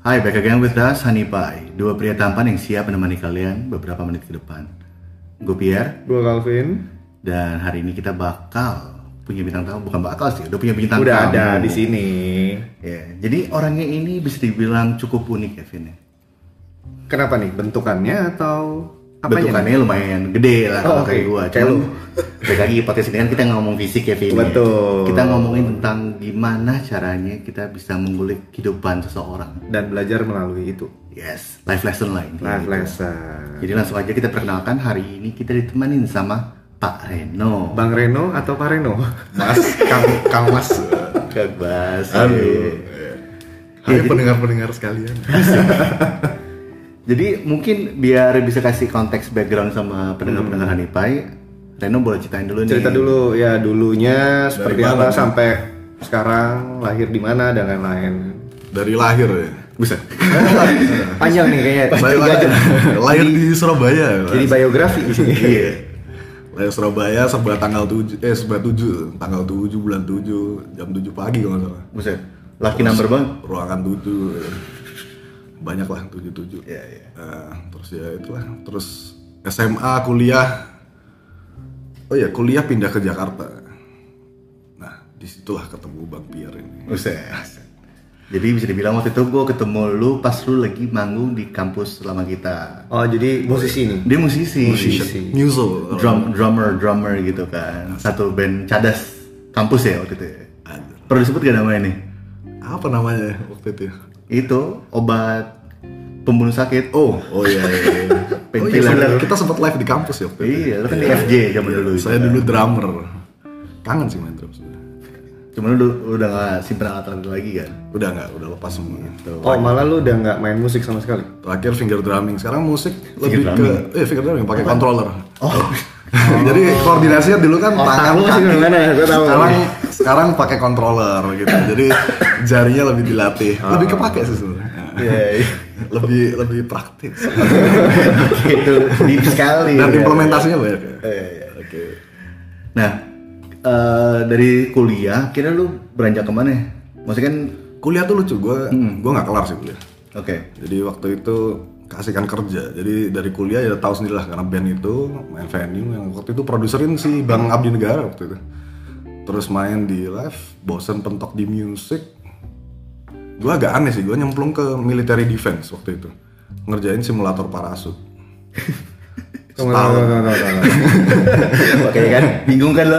Hai, back again with us, Honey Pie. Dua pria tampan yang siap menemani kalian beberapa menit ke depan. Gue Pierre, Gue Calvin. dan hari ini kita bakal punya bintang tamu. Bukan bakal sih, udah punya bintang Udah tamu. ada di sini. Ya, jadi orangnya ini bisa dibilang cukup unik, Kevin. ya. Kenapa nih? Bentukannya atau apanya? Bentukannya lumayan gede lah Oh, kalau kayak. Kayak Cuman, balik lagi podcast ini kan kita ngomong fisik ya, Vin. ya. Betul. Kita ngomongin tentang gimana caranya kita bisa mengulik kehidupan seseorang. Dan belajar melalui itu. Yes, life lesson lah intinya Life gitu. lesson. Jadi langsung aja kita perkenalkan hari ini kita ditemanin sama Pak Reno. Bang Reno atau Pak Reno? Mas, Kang, Kang Mas. Kang. Halo. Iya. Hai jadi- pendengar-pendengar sekalian. Jadi mungkin biar bisa kasih konteks background sama pendengar-pendengar Hanipai, Reno boleh ceritain dulu nih. Cerita dulu ya dulunya seperti mana apa nih? sampai sekarang lahir di mana dan lain-lain. Dari lahir ya. Bisa. Panjang nih kayaknya. Lahir, lahir di Surabaya. Jadi biografi di sini. Iya. lahir Surabaya sebelah tanggal 7 eh sebelah 7 tanggal 7 bulan 7 jam 7 pagi kalau nggak salah. Buset. Laki number bang. Ruangan 7 ya. Banyak lah 77. Iya, iya. Nah, terus ya itulah. Terus SMA kuliah. Oh ya kuliah pindah ke Jakarta. Nah di situlah ketemu Bang Pierre ini. Buset. Jadi bisa dibilang waktu itu gue ketemu lu pas lu lagi manggung di kampus selama kita. Oh jadi musisi nih. Dia musisi. Musisi. Muso. Drum, drummer, drummer gitu kan. Satu band cadas kampus ya waktu itu. ya? Perlu disebut gak namanya nih? Apa namanya waktu itu? Itu obat pembunuh sakit. Oh, oh iya iya. iya. oh iya, Painkiller. benar. kita sempat live di kampus ya waktu itu. Iya, lu kan di FJ zaman dulu. Saya dulu drummer. Kangen sih main drum sebenarnya. Cuman lu udah gak simpen alat-alat lagi kan? Udah nggak, udah lepas semua. Tuh. Oh malah lu udah nggak main musik sama sekali. Terakhir finger drumming. Sekarang musik lebih drumming? ke eh finger drumming pakai controller. Oh. Jadi koordinasinya dulu kan Oh, tangan sih kaki. gimana ya, gua tahu. Sekarang sekarang pakai controller gitu. Jadi jarinya lebih dilatih. Lebih kepake sih sebenarnya. Iya, iya. lebih lebih praktis. Itu deep sekali. Dan ya. implementasinya banyak ya. Iya, iya. Oke. Nah, eh, dari kuliah, kira lu beranjak ke mana? ya? Maksudnya kan, Kuliah tuh lucu, gue gue nggak kelar sih kuliah. oke. Jadi waktu itu kasihkan kerja. Jadi dari kuliah ya tahu sendiri lah karena band itu main venue yang waktu itu produserin si Bang Abdi Negara waktu itu. Terus main di live, bosen pentok di music. Gue agak aneh sih, gue nyemplung ke military defense waktu itu. Ngerjain simulator parasut. Oke kan, bingung kan lo?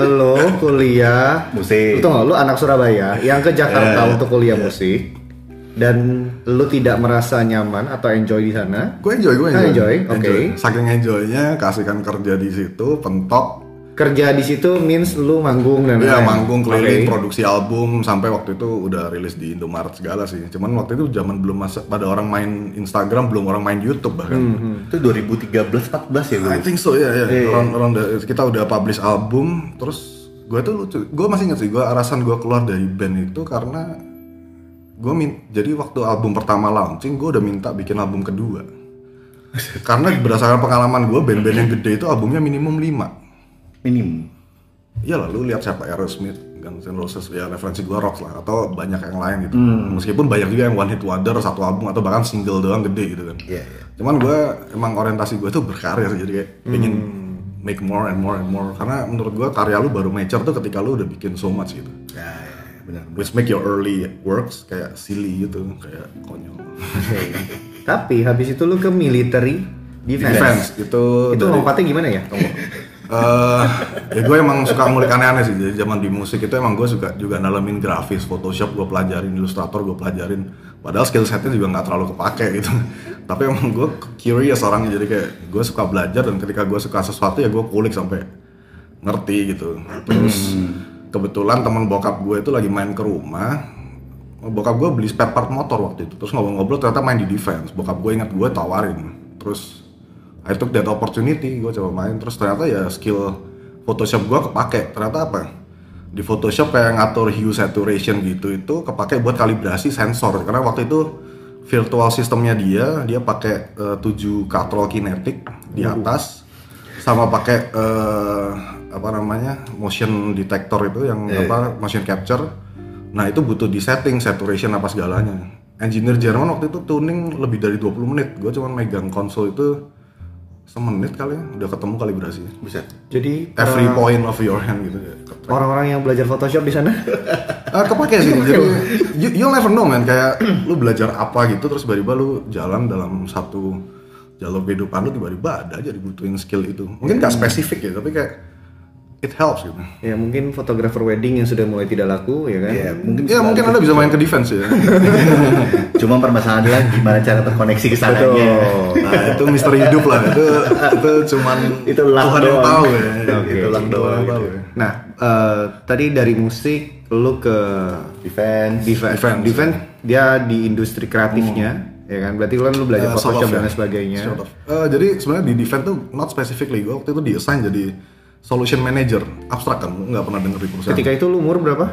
lo kuliah Musik. Tau gak, lu anak Surabaya yang ke Jakarta untuk kuliah musik dan lu tidak merasa nyaman atau enjoy di sana Gue enjoy, gue Ah, enjoy. enjoy, oke. Saking enjoynya, kasihkan kerja di situ, pentok. kerja di situ means lu manggung dan Iya manggung keliling Oke. produksi album sampai waktu itu udah rilis di Indomaret segala sih. Cuman waktu itu zaman belum masuk pada orang main Instagram, belum orang main YouTube bahkan. Itu 2013-14 ya gue? I think so ya ya. Around- around the- kita udah publish album, terus gue tuh lucu. Gue masih inget sih, gue alasan gue keluar dari band itu karena gue min jadi waktu album pertama launching gue udah minta bikin album kedua. karena berdasarkan pengalaman gue band-band yang gede itu albumnya minimum 5 Minim. Iya lah, lu lihat siapa Aerosmith, Guns N' Roses, ya referensi gua rock lah, atau banyak yang lain gitu. Meskipun banyak juga yang one hit wonder, satu album atau bahkan single doang gede gitu kan. Iya, iya. Cuman gua emang orientasi gua tuh berkarya jadi kayak pengen make more and more and more. Karena menurut gua karya lu baru mature tuh ketika lu udah bikin so much gitu. Ya, ya, ya, benar. Which make your early works kayak silly gitu, kayak konyol. Tapi habis itu lu ke military defense. Defense itu Itu dari- lompatnya gimana ya? Eh, ya gue emang suka ngulik aneh-aneh sih. Jadi zaman di musik itu emang gue suka juga nalamin grafis, Photoshop gue pelajarin, Illustrator gue pelajarin. Padahal skill setnya juga nggak terlalu kepake gitu. Tapi emang gue curious orangnya, jadi kayak gue suka belajar dan ketika gue suka sesuatu ya gue kulik sampai ngerti gitu. Terus kebetulan teman bokap gue itu lagi main ke rumah. Bokap gue beli spare part motor waktu itu. Terus ngobrol-ngobrol ternyata main di defense. Bokap gue ingat gue tawarin. Terus I took that opportunity, gue coba main terus ternyata ya skill Photoshop gue kepake. Ternyata apa? Di Photoshop kayak ngatur hue saturation gitu itu kepake buat kalibrasi sensor karena waktu itu virtual sistemnya dia dia pakai eh, 7 katrol kinetic di atas sama pakai eh, apa namanya motion detector itu yang Iya. apa motion capture. Nah itu butuh di setting saturation apa segalanya. engineer Jerman waktu itu tuning lebih dari 20 menit. Gue cuma megang konsol itu semenit kali ya udah ketemu kalibrasinya Bisa. Jadi every para- point of your hand gitu ya orang-orang yang belajar Photoshop di sana? Ah, kepake sih. Jadi you, you'll never know man. Kayak lu belajar apa gitu terus tiba-tiba lu jalan dalam satu jalur kehidupan lu tiba-tiba ada aja dibutuhin skill itu. Mungkin gak spesifik ya tapi kayak it helps gitu ya mungkin fotografer wedding yang sudah mulai tidak laku ya kan. Ya, mungkin ya mungkin anda bisa main ke defense ya Cuma permasalahan adalah gimana cara terkoneksi ke. Betul. nah itu misteri hidup lah itu itu cuman Itu Tuhan yang doang. tahu ya Oke. itu luck doang yang tahu ya. Nah, eh, tadi dari musik lu ke Defense. defense. Defense, Defense, dia di industri kreatifnya, ya kan? Berarti lu kan lu belajar Eh, sort Photoshop dan ya. lain sebagainya. Sort of. Eh, jadi sebenarnya di defense tuh not specifically gue waktu itu di assign jadi solution manager abstrak kan nggak pernah denger di perusahaan Ketika itu lu umur berapa?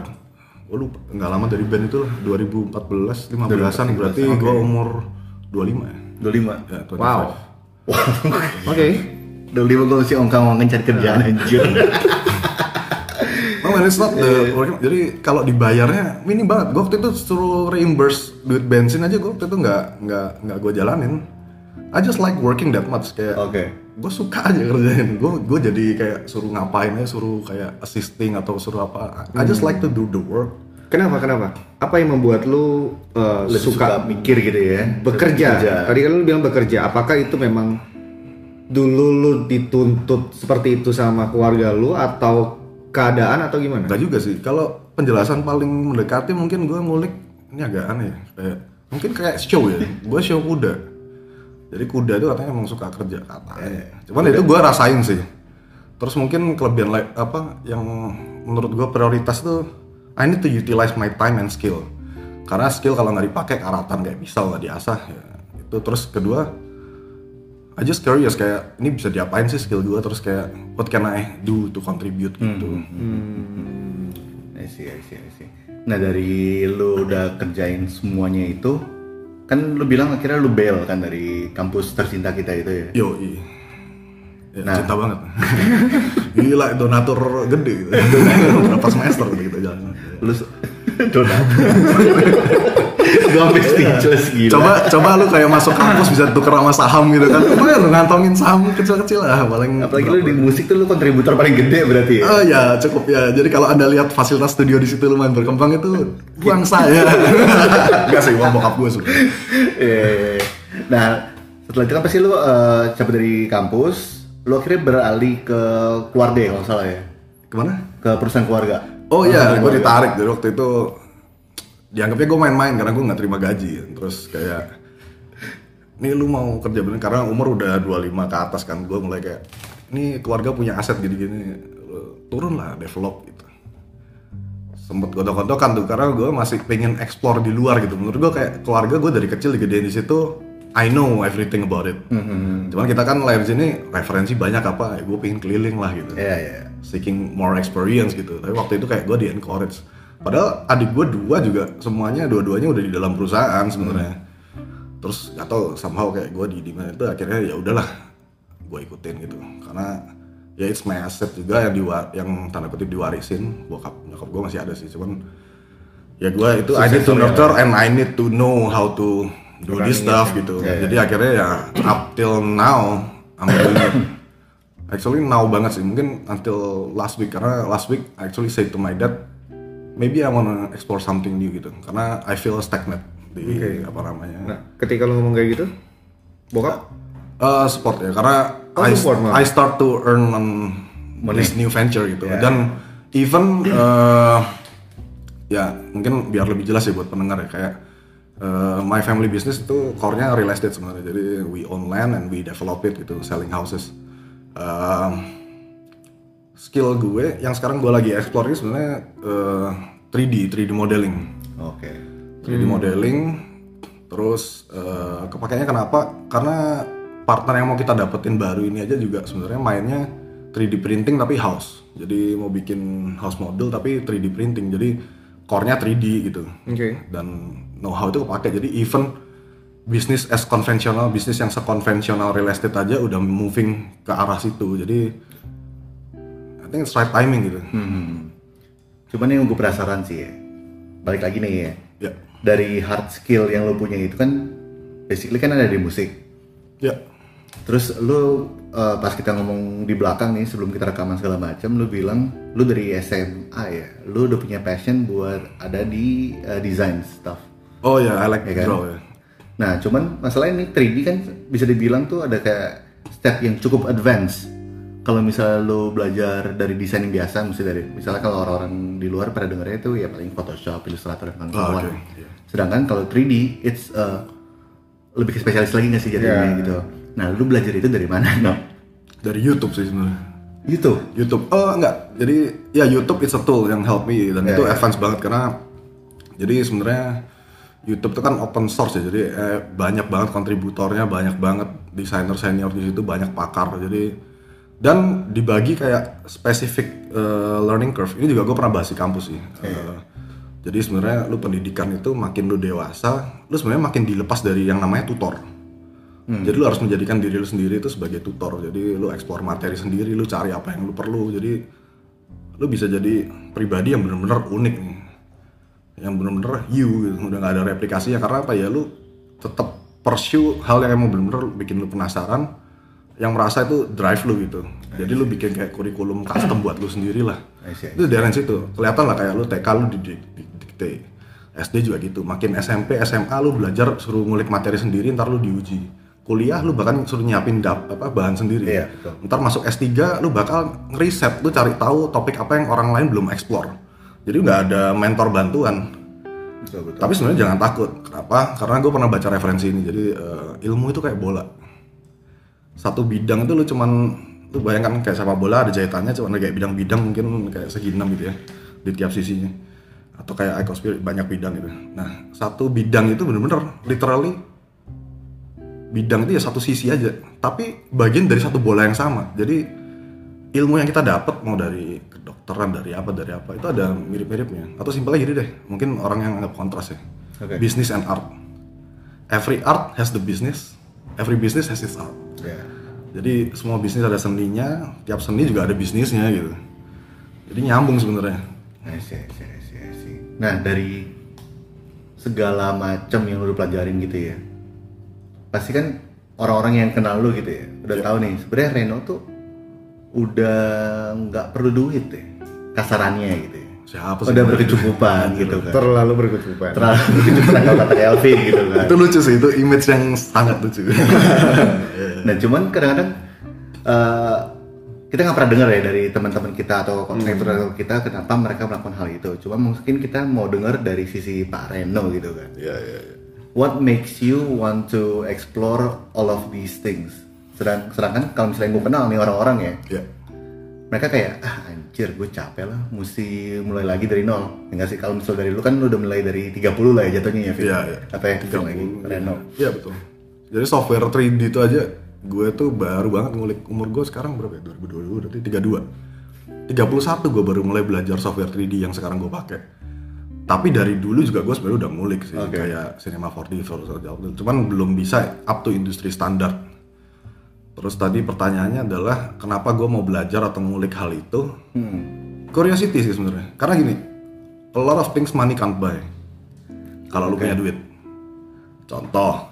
gue lupa nggak lama dari band itu lah 2014 15an berarti gue umur 25 ya 25. ya 25. Wow. Oke. 25 gue masih ongkang-ongkang cari kerjaan anjir. No man, it's not the working. Jadi kalau dibayarnya minim banget. Gue waktu itu suruh reimburse duit bensin aja gue waktu itu nggak nggak nggak gue jalanin. I just like working that much kayak. Oke. Gue suka aja kerjain. Gue gue jadi kayak suruh ngapain aja, suruh kayak assisting atau suruh apa. I just like to do the work. Kenapa? Kenapa? Apa yang membuat lu Lebih suka, suka mikir gitu ya. bekerja? Tadi kan lu bilang bekerja. Apakah itu memang dulu lu dituntut seperti itu sama keluarga lu atau keadaan atau gimana? Enggak juga sih. Kalau penjelasan paling mendekati mungkin gue ngulik ini agak aneh. ya. Kayak mungkin kayak show ya. gue show kuda. Jadi kuda itu katanya emang suka kerja katanya. Cuman itu gue rasain sih. Terus mungkin kelebihan apa yang menurut gue prioritas tuh I need to utilize my time and skill. Karena skill kalau nggak dipakai karatan kayak pisau nggak diasah ya. Itu terus kedua I just curious kayak ini bisa diapain sih skill gue terus kayak what can I do to contribute gitu. I see, I see, I see. Nah dari lu udah kerjain semuanya itu, kan lu bilang akhirnya lu bail kan dari kampus tercinta kita itu ya. Yo, iya. Ya, Nah. cinta banget. Gila, donatur gede gitu. Berapa semester gitu jalan. Lu donat. Sampai speechless gila. Coba coba lu kayak masuk kampus bisa tuker sama saham gitu kan. Lumayan lu ngantongin saham kecil-kecil lah paling. Apalagi lu di musik tuh lu kontributor paling gede berarti ya. Oh ya cukup ya. Jadi kalau anda lihat fasilitas studio di situ lumayan berkembang itu uang saya. Enggak sih uang bokap gue sebenarnya. Iya, iya, iya. Nah, setelah itu kan pasti lu eh, cabut dari kampus, lu akhirnya beralih ke keluarga ya kalau salah ya. Ke mana? Ke perusahaan keluarga. Oh iya, gue ditarik dari waktu itu dianggapnya gue main-main karena gue nggak terima gaji. Terus kayak, nih lu mau kerja bener karena umur udah 25 ke atas kan. Gue mulai kayak, ini keluarga punya aset gini-gini, turun lah, develop gitu. Sempet godok-godokan tuh karena gue masih pengen explore di luar gitu. Menurut gue kayak keluarga gue dari kecil digedein di situ, I know everything about it. Cuman kita kan di sini referensi banyak apa, gue pengen keliling lah gitu Iya, iya. seeking more experience gitu. Tapi waktu itu kayak gue di encourage. Padahal adik gue dua juga semuanya dua-duanya udah di dalam perusahaan sebenarnya. Terus gak tau somehow kayak gue di di mana itu akhirnya ya udahlah gue ikutin gitu. Karena ya it's my asset juga yang diwa yang tanda kutip diwarisin. Bokap nyokap gue masih ada sih. Cuman ya gue itu I need to ya. nurture and I need to know how to do this stuff gitu. Jadi akhirnya ya up till now I'm doing it. Actually now banget sih, mungkin until last week. Karena last week I actually say to my dad, maybe I wanna explore something new gitu, karena I feel stagnant di apa namanya. Nah, ketika lu ngomong kayak gitu, bokap? Eh, support ya, karena Oh, I, support. I start to earn on this new venture gitu, dan even eh, ya mungkin biar lebih jelas ya buat pendengar ya. Kayak eh, my family business itu core-nya real estate sebenarnya, jadi we own land and we develop it gitu, selling houses. Um, skill gue yang sekarang gue lagi explore ini sebenarnya eh, 3D 3D modeling. Oke. 3D modeling terus eh, kepakainya kenapa? Karena partner yang mau kita dapetin baru ini aja juga sebenarnya mainnya 3D printing tapi house. Jadi mau bikin house model tapi 3D printing. Jadi core-nya 3D gitu. Oke. dan know how itu kepake jadi even bisnis as konvensional bisnis yang sekonvensional real estate aja udah moving ke arah situ jadi I think it's right timing gitu Hmm. Cuman yang gue penasaran sih ya. Balik lagi nih ya. Ya. dari hard skill yang lo punya itu kan basically kan ada di musik Ya. terus lu eh, pas kita ngomong di belakang nih sebelum kita rekaman segala macam lu bilang lu dari SMA ya lu udah punya passion buat ada di eh, design stuff Oh ya, I like Ya kan? draw ya. nah cuman masalah ini 3D kan bisa dibilang tuh ada kayak step yang cukup advance kalau misalnya lu belajar dari desain yang biasa mesti dari misalnya kalau orang-orang di luar pada dengarnya itu ya paling Photoshop, Illustrator dan kawan-kawan. Ah, oke, iya. Sedangkan kalau 3D it's uh, lebih ke spesialis lagi nggak sih jadinya Iya. gitu. Nah, lu belajar itu dari mana, no? Dari YouTube sih sebenarnya. YouTube. YouTube. Oh enggak. Jadi ya YouTube it's a tool yang help me dan Ya, itu ya. advance banget karena jadi sebenarnya YouTube itu kan open source ya. Jadi eh, banyak banget kontributornya, banyak banget desainer senior di situ, banyak pakar. Jadi dan dibagi kayak specific eh, learning curve. Ini juga gue pernah bahas di kampus sih. Eh, jadi sebenarnya lu pendidikan itu makin lu dewasa, lu sebenarnya makin dilepas dari yang namanya tutor. Jadi lu harus menjadikan diri lu sendiri itu sebagai tutor. Jadi lu eksplor materi sendiri, lu cari apa yang lu perlu. Jadi lu bisa jadi pribadi yang bener-bener unik nih. Yang bener-bener you gitu. Udah gak ada replikasinya karena apa ya lu tetap pursue hal yang emang bener-bener bikin lu penasaran yang merasa itu drive lu gitu. Jadi lu bikin kayak kurikulum custom buat lu sendiri lah. Itu dari situ. Kelihatan lah kayak lu TK lu di, di, di- dikte. SD juga gitu. Makin SMP, SMA lu belajar suruh ngulik materi sendiri, ntar lu diuji. Kuliah lu bahkan suruh nyiapin dap, apa bahan sendiri. Iya, betul. Ntar masuk S3 lu bakal ngeriset, lu cari tahu topik apa yang orang lain belum explore. Jadi nggak ada mentor bantuan. Betul, betul. Tapi sebenarnya jangan takut. Kenapa? Karena gue pernah baca referensi ini. Jadi eh, ilmu itu kayak bola. Satu bidang itu lu cuman lu bayangkan kayak sepak bola ada jahitannya cuman kayak bidang-bidang mungkin kayak segi enam gitu ya di tiap sisinya atau kayak Icos banyak bidang gitu. Nah satu bidang itu bener-bener literally bidang itu ya satu sisi aja tapi bagian dari satu bola yang sama jadi ilmu yang kita dapat mau dari kedokteran dari apa dari apa itu ada mirip-miripnya. Atau simpelnya gini deh mungkin orang yang anggap kontras ya. Oke. business and art. Every art has the business every business has its art. Ya. jadi semua bisnis ada seninya tiap seni juga ada bisnisnya gitu. Jadi nyambung sebenarnya. I see, I see, I see, I see. Nah dari segala macam yang lu pelajarin gitu ya, pasti kan orang-orang yang kenal lu gitu ya, udah tahu nih sebenarnya Reno tuh udah nggak perlu duit deh, kasarannya gitu ya. siapa Udah berkecukupan gitu kan. Terlalu berkecukupan. Terlalu berkecukupan kalau kata Kelvin gitu kan. itu lucu sih itu image yang sangat lucu Nah cuman kadang-kadang eh, kita nggak pernah dengar ya dari teman-teman kita atau kontraktor kita kenapa mereka melakukan hal itu. Cuma mungkin kita mau dengar dari sisi Pak Reno gitu kan. ya ya ya What makes you want to explore all of these things? Sedang, sedangkan kalau misalnya gue kenal nih orang-orang ya, ya mereka kayak ah anjir gue capek lah, mesti mulai lagi dari nol. Enggak sih kalau misalnya dari lu kan lu udah mulai dari 30 lah ya jatuhnya ya, Vin? Iya, iya. Apa ya, Vin lagi, Reno. Iya betul. Jadi software 3D itu aja gue tuh baru banget ngulik umur gue sekarang berapa ya? 2022 berarti 32. 31 gue baru mulai belajar software 3D yang sekarang gue pakai. Tapi dari dulu juga gue sebenarnya udah ngulik sih Oke. kayak Cinema 4D, Photoshop, cuman belum bisa up to industri standar. Terus tadi pertanyaannya adalah kenapa gue mau belajar atau ngulik hal itu? Curiosity sih sebenarnya. Karena gini, a lot of things money can't buy. Kalau lu punya duit. Contoh,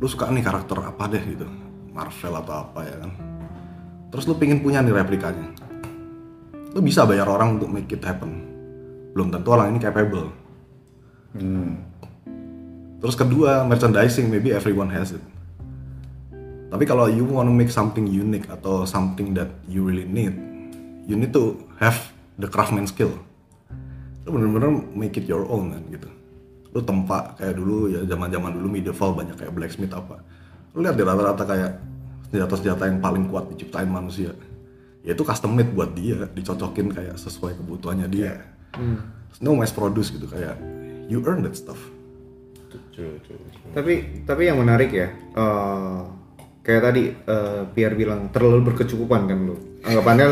lu suka nih karakter apa deh gitu, Marvel atau apa ya kan. Terus lu pingin punya nih replikanya. Lu bisa bayar orang untuk make it happen. Belum tentu orang ini capable. Terus kedua, merchandising, maybe everyone has it. Tapi kalau you want to make something unique atau something that you really need, you need to have the craftsman skill. Lu bener-bener make it your own kan gitu. Lu tempa kayak dulu ya zaman-zaman dulu medieval banyak kayak blacksmith apa. Lu lihat di rata-rata kayak senjata-senjata yang paling kuat diciptain manusia. Ya itu custom made buat dia, dicocokin kayak sesuai kebutuhannya dia. No mass produce gitu kayak you earn that stuff. Tapi tapi yang menarik ya, eh, kayak tadi eh, Pierre bilang terlalu berkecukupan kan lu. Anggapannya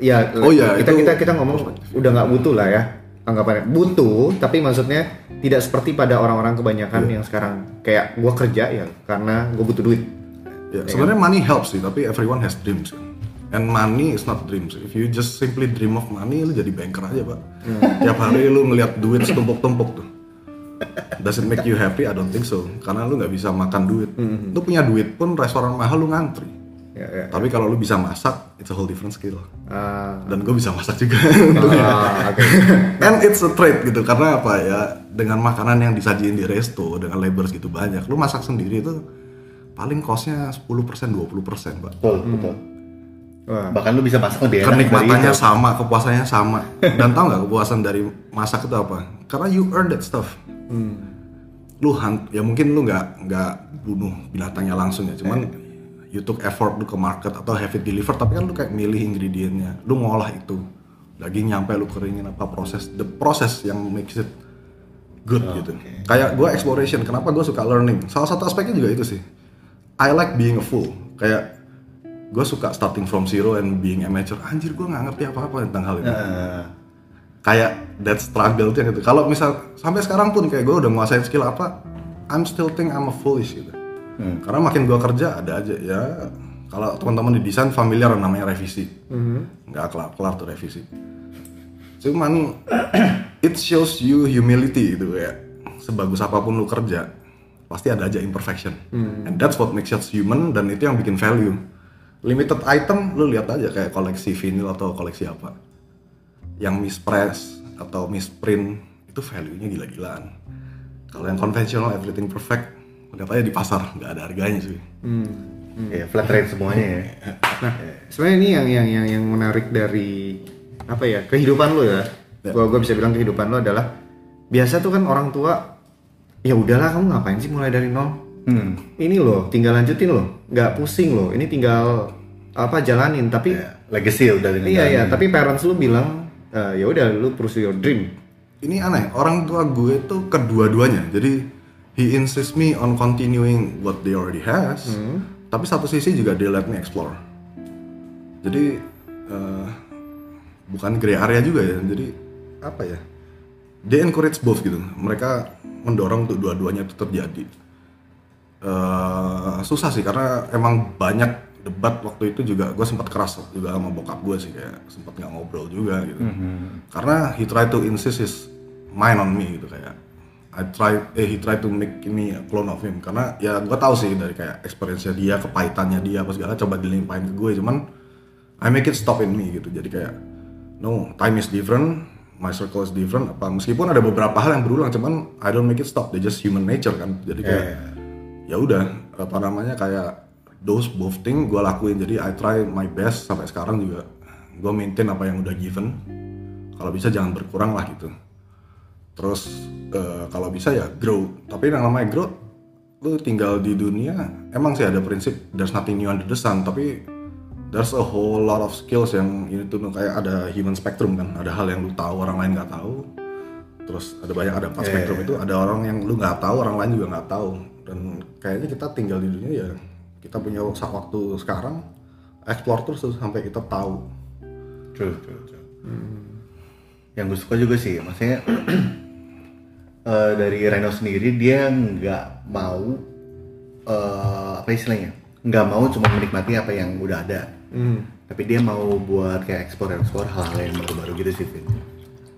eh, ya Oh iya, kita itu kita kita ngomong udah nggak butuh lah ya. Anggapannya butuh, tapi maksudnya tidak seperti pada orang-orang kebanyakan Iya. yang sekarang kayak gua kerja ya karena gue butuh duit. Ya, sebenarnya money helps sih, tapi everyone has dreams kan. And money is not dreams. If you just simply dream of money, lu jadi banker aja pak. Tiap hari lu ngeliat duit setumpuk-tumpuk tuh. Does it make you happy? I don't think so. Karena lu nggak bisa makan duit. Hmm. Lu punya duit pun restoran mahal lu ngantri. Ya, ya. Tapi kalau lu bisa masak, it's a whole different skill. Ah, Dan gue bisa masak juga. ah, oke. And it's a trade gitu karena apa ya dengan makanan yang disajiin di resto dengan labor segitu banyak, lu masak sendiri itu paling costnya 10% 20% pak. Betul, betul. Wah. Bahkan lu bisa masak lebih enak Kenikmatannya sama, kepuasannya sama. Dan tau nggak kepuasan dari masak itu apa? Karena you earn that stuff. Lu hunt, ya mungkin lu nggak nggak bunuh binatangnya langsung ya, cuman you took effort lu ke market atau have it delivered, tapi kan lu kayak milih ingredientnya, lu ngolah itu, daging nyampe lu keringin apa proses, the process yang makes it good gitu. Kayak gue exploration, kenapa gue suka learning? Salah satu aspeknya juga itu sih. I like being a fool. Kayak gue suka starting from zero and being amateur. Anjir gue nggak ngerti apa-apa tentang hal ini. Nah, Kayak that struggle tuh yang gitu. Kalau misal sampai sekarang pun kayak gue udah nguasain skill apa, I'm still think I'm a foolish gitu. Karena makin gue kerja ada aja ya. Kalau teman-teman di desain familiar namanya revisi, nggak kelar-kelar tuh revisi. Cuman it shows you humility gitu ya. Sebagus apa pun lu kerja, pasti ada aja imperfection. And that's what makes us human dan itu yang bikin value. Limited item lu lihat aja kayak koleksi vinyl atau koleksi apa. Yang mispress atau misprint itu value-nya gila-gilaan. Kalau yang konvensional everything perfect, aja di pasar nggak ada harganya sih. ya flat rate semuanya ya. Nah, sebenarnya ini yang yang yang yang menarik dari apa ya kehidupan lo ya. Gua gua bisa bilang kehidupan lo adalah biasa tuh kan orang tua ya udahlah kamu ngapain sih mulai dari nol. Hmm. Ini loh, tinggal lanjutin loh, nggak pusing loh. Ini tinggal apa jalanin. Tapi Ya, legacy udah dengan iya iya, tapi parents lu bilang "Eh, ya udah lu pursue your dream. Ini aneh, orang tua gue tuh kedua-duanya. Jadi he insists me on continuing what they already has, tapi satu sisi juga they let me explore. Jadi eh, bukan gray area juga ya. Jadi apa ya? They encourage both gitu. Mereka mendorong untuk dua-duanya itu terjadi. Eh, susah sih karena emang banyak debat waktu itu juga gue sempat keras juga sama bokap gue sih kayak sempat nggak ngobrol juga gitu. Karena he try to insist his mind on me gitu kayak I try eh he try to make me a clone of him. Karena ya gue tahu sih dari kayak experience dia kepahitannya dia apa segala coba dilimpahin ke gue cuman I make it stop in me gitu. Jadi kayak no time is different my circle is different. Apa meskipun ada beberapa hal yang berulang cuman I don't make it stop they just human nature kan. Jadi kayak ya udah apa namanya kayak those both thing gue lakuin. Jadi I try my best sampai sekarang juga. Gue maintain apa yang udah given. Kalau bisa jangan berkurang lah gitu. Terus eh, kalau bisa ya grow. Tapi yang namanya grow lu tinggal di dunia emang sih ada prinsip there's nothing new under the sun. Tapi there's a whole lot of skills yang ini tuh kayak ada human spectrum kan. Ada hal yang lu tahu orang lain nggak tahu. Terus ada banyak ada empat spektrum itu. ada orang yang lu nggak tahu orang lain juga nggak tahu. Dan kayaknya kita tinggal di dunia ya kita punya waktu sekarang explore terus sampai kita tahu True, true, true. Yang gue suka juga sih, maksudnya eh, dari Reno sendiri dia nggak mau eh, apa istilahnya, nggak mau cuma menikmati apa yang udah ada, tapi dia mau buat kayak explore explore hal-hal yang baru-baru gitu sih, Vin.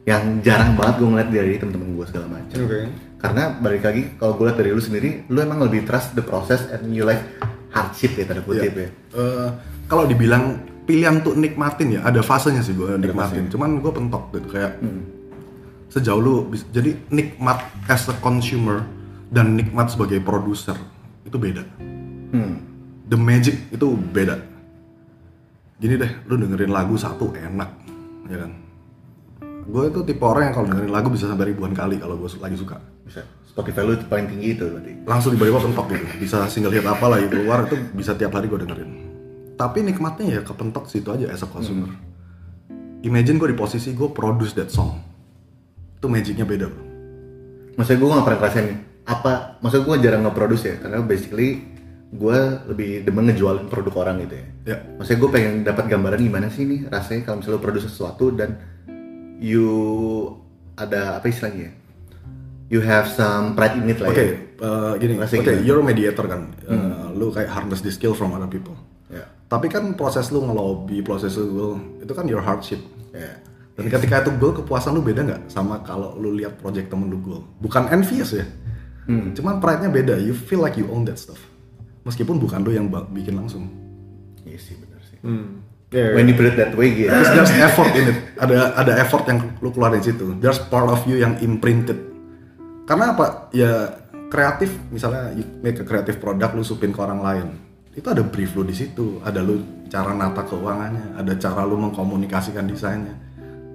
Yang jarang banget gue ngeliat dari temen-temen gue segala macam. Oke. Karena balik lagi kalau gue liat dari lu sendiri, lu emang lebih trust the process and you like hardship ya tanda kutip ya. Eh, kalau dibilang pilihan untuk nikmatin ya ada fasenya sih gue nikmatin. cuman gue pentok gitu kayak sejauh lu bis- jadi nikmat as a consumer dan nikmat sebagai produser itu beda. Hmm. the magic itu beda. Gini deh lu dengerin lagu satu enak ya kan? Gue itu tipe orang yang kalau dengerin lagu bisa sampai ribuan kali kalau gue lagi suka. Bisa. Spotify lu paling tinggi itu berarti. langsung tiba-tiba pentok gitu. Bisa single hit apa lah gitu keluar itu bisa tiap hari gue dengerin. Tapi nikmatnya ya kepentok situ aja as a consumer. Imagine gue di posisi gue produce that song. Itu magicnya beda bro. Maksudnya gue gak pernah ngerasain apa, maksudnya gue jarang nge-produce ya, karena basically gue lebih demen ngejualin produk orang gitu ya. ya. Maksudnya gue pengen dapat gambaran gimana sih nih rasanya kalau misalnya lo produce sesuatu dan you ada apa istilahnya ya? You have some pride in it lah oke ya. eh, gini oke gimana? you're a mediator kan Eh, lu kayak harness the skill from other people Ya. tapi kan proses lu ngelobi proses lu itu kan your hardship Ya. Dan ketika itu goal, kepuasan lu beda nggak sama kalau lu lihat project temen lu goal? Bukan envious ya, cuman pride-nya beda. You feel like you own that stuff, meskipun bukan lu yang bikin langsung. Iya sih benar sih. Hmm. Ya, When you put it that way gitu. Terus there's effort in it. Ada ada effort yang lu keluarin situ. There's part of you yang imprinted. Karena apa? Ya kreatif misalnya you make a creative product lu supin ke orang lain. Itu ada brief lu di situ, ada lu cara nata keuangannya, ada cara lu mengkomunikasikan desainnya.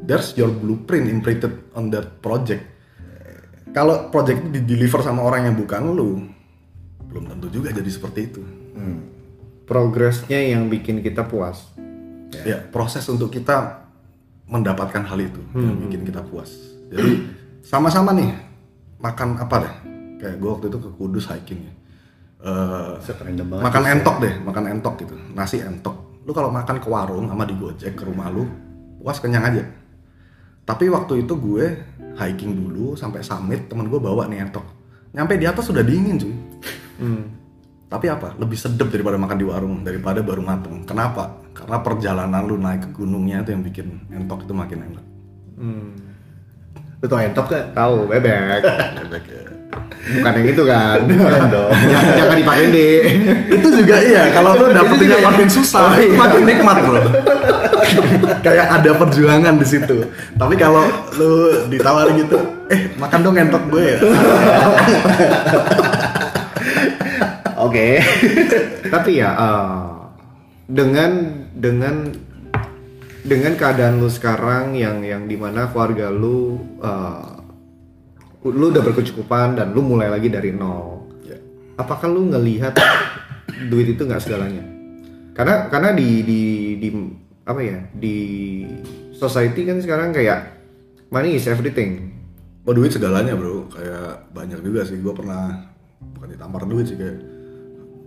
There's your blueprint imprinted on that project. Kalau project di deliver sama orang yang bukan lu, belum tentu juga jadi seperti itu. progresnya yang bikin kita puas. ya proses untuk kita mendapatkan hal itu yang bikin kita puas jadi sama-sama nih makan apa deh? Kayak gue waktu itu ke Kudus hiking ya. Eh, banget. makan entok deh makan entok gitu. Nasi entok. Lu kalau makan ke warung sama di gojek ke rumah lu puas kenyang aja. Tapi waktu itu gue hiking dulu sampai summit temen gue bawa nih entok. Nyampe di atas sudah dingin cuy. Hmm. tapi apa? Lebih sedap daripada makan di warung daripada baru mateng. Kenapa? Karena perjalanan lu naik ke gunungnya itu yang bikin entok itu makin enak. Hmm. Lu tau entok gak? Tahu bebek. Bebek ya. Bukan yang itu kan. Bukan dong. jangan, jangan dipakai deh. itu juga iya kalau lu dapetin yang makin susah itu makin nikmat bro kayak ada perjuangan di situ tapi kalau lu ditawarin gitu eh makan dong entok gue ya Oke. Tapi ya eh, dengan dengan dengan keadaan lu sekarang yang yang di mana keluarga lu eh, lu udah berkecukupan dan lu mulai lagi dari nol. Ya. Apakah lu ngelihat duit itu nggak segalanya? Karena karena di di di apa ya di society kan sekarang kayak money is everything. Oh duit segalanya bro, kayak banyak juga sih. Gue pernah bukan ditampar duit sih kayak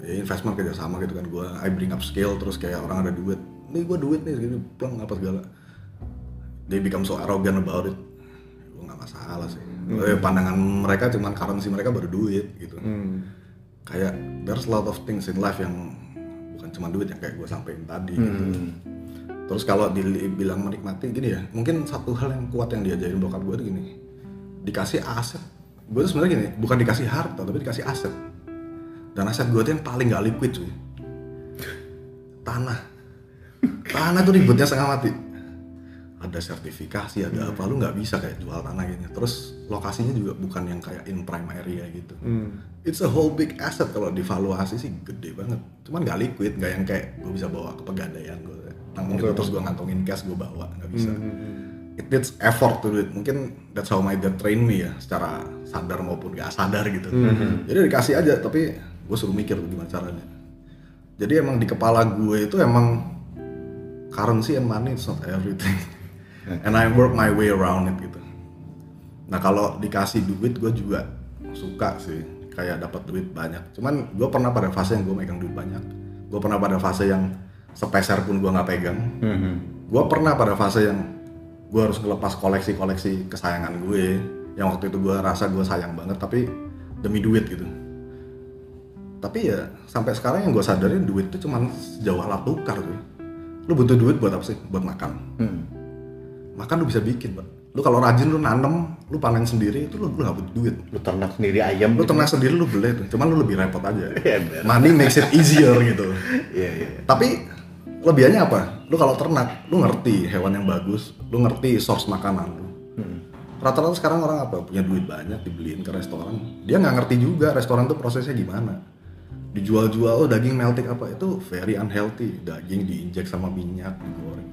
ya investment kerja sama gitu kan. Gue I bring up skill terus kayak orang ada duit, nih gue duit nih segini pleng apa segala. They become so arrogant about it. Gue nggak masalah sih. Eh, pandangan mereka cuman currency mereka baru duit gitu. Kayak there's a lot of things in life yang bukan cuma duit yang kayak gue sampein tadi gitu. Terus kalau dibilang menikmati gini ya, mungkin satu hal yang kuat yang diajarin bokap gue tuh gini, dikasih aset. Gue tuh sebenarnya gini, bukan dikasih harta tapi dikasih aset. Dan aset gue tuh yang paling gak liquid cuy. Tanah. Tanah tuh ribetnya setengah mati. Ada sertifikasi, ada apa, lu nggak bisa kayak jual tanah gini. Terus lokasinya juga bukan yang kayak in prime area gitu. It's a whole big asset kalau divaluasi sih gede banget. Cuman nggak liquid, nggak yang kayak gue bisa bawa ke pegadaian gue. Nanggung gitu, terus gue ngantongin cash gue bawa, nggak bisa. It needs effort to do it. Mungkin that's how my dad train me ya, secara sadar maupun nggak sadar gitu. Jadi dikasih aja, tapi gue suruh mikir tuh gimana caranya. Jadi emang di kepala gue itu emang currency and money is not everything. And I work my way around it gitu. Nah kalau dikasih duit gue juga suka sih kayak dapat duit banyak. Cuman gue pernah pada fase yang gue megang duit banyak. Gue pernah pada fase yang sepeser pun gue nggak pegang. Gue pernah pada fase yang gue harus ngelepas koleksi-koleksi kesayangan gue. Yang waktu itu gue rasa gue sayang banget tapi demi duit gitu. Tapi ya sampai sekarang yang gue sadarin duit itu cuma sejauh alat tukar tuh. Lu butuh duit buat apa sih? Buat makan. Makan lu bisa bikin pak. Lu kalau rajin lu nanem lu panen sendiri itu lu lu nggak butuh duit. Lu ternak sendiri ayam. lu ternak sendiri lu beli tuh. Cuman lu lebih repot aja. Iya, money makes it easier gitu. Iya iya. tapi lebihannya apa? Lu kalau ternak lu ngerti hewan yang bagus lu ngerti source makanan lu. Rata-rata sekarang orang apa? Punya duit banyak dibeliin ke restoran. Dia nggak ngerti juga restoran tuh prosesnya gimana dijual-jual oh, daging melting apa itu very unhealthy. Daging diinjek sama minyak digoreng.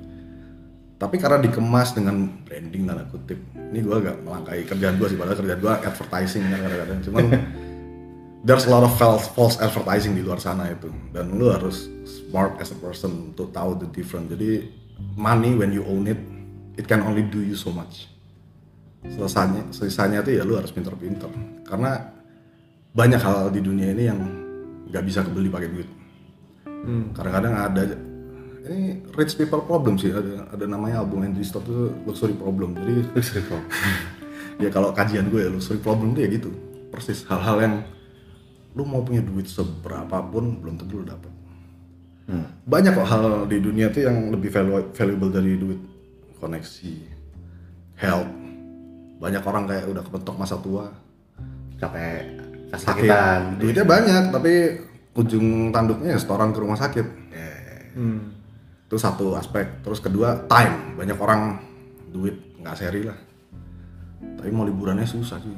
Tapi karena dikemas dengan branding tanda kutip. Ini gue agak melangkai kerjaan gue sih padahal kerjaan gue advertising kan kadang-kadang. Cuman there's a lot of false, false advertising di luar sana itu. Dan lu harus smart as a person untuk tahu the difference. Jadi money when you own it it can only do you so much. Selesainya sisanya itu ya lu harus pinter-pinter karena banyak hal di dunia ini yang nggak bisa kebeli pakai duit. Kadang-kadang ada ini rich people problem sih. Ada ada namanya album Andy Stop itu luxury problem. Jadi Luxury Frog. ya kalau kajian gue ya luxury problem itu ya gitu. Persis hal-hal yang lu mau punya duit seberapapun belum tentu lu dapet. Banyak kok hal di dunia tuh yang lebih valu- valuable dari duit. Koneksi health. Banyak orang kayak udah kepentok masa tua. Capek sakit. kesakitan duitnya banyak tapi ujung tanduknya ya setoran ke rumah sakit. Hmm. itu satu aspek. Terus kedua time. Banyak orang duit nggak seri lah. Tapi mau liburannya susah sih.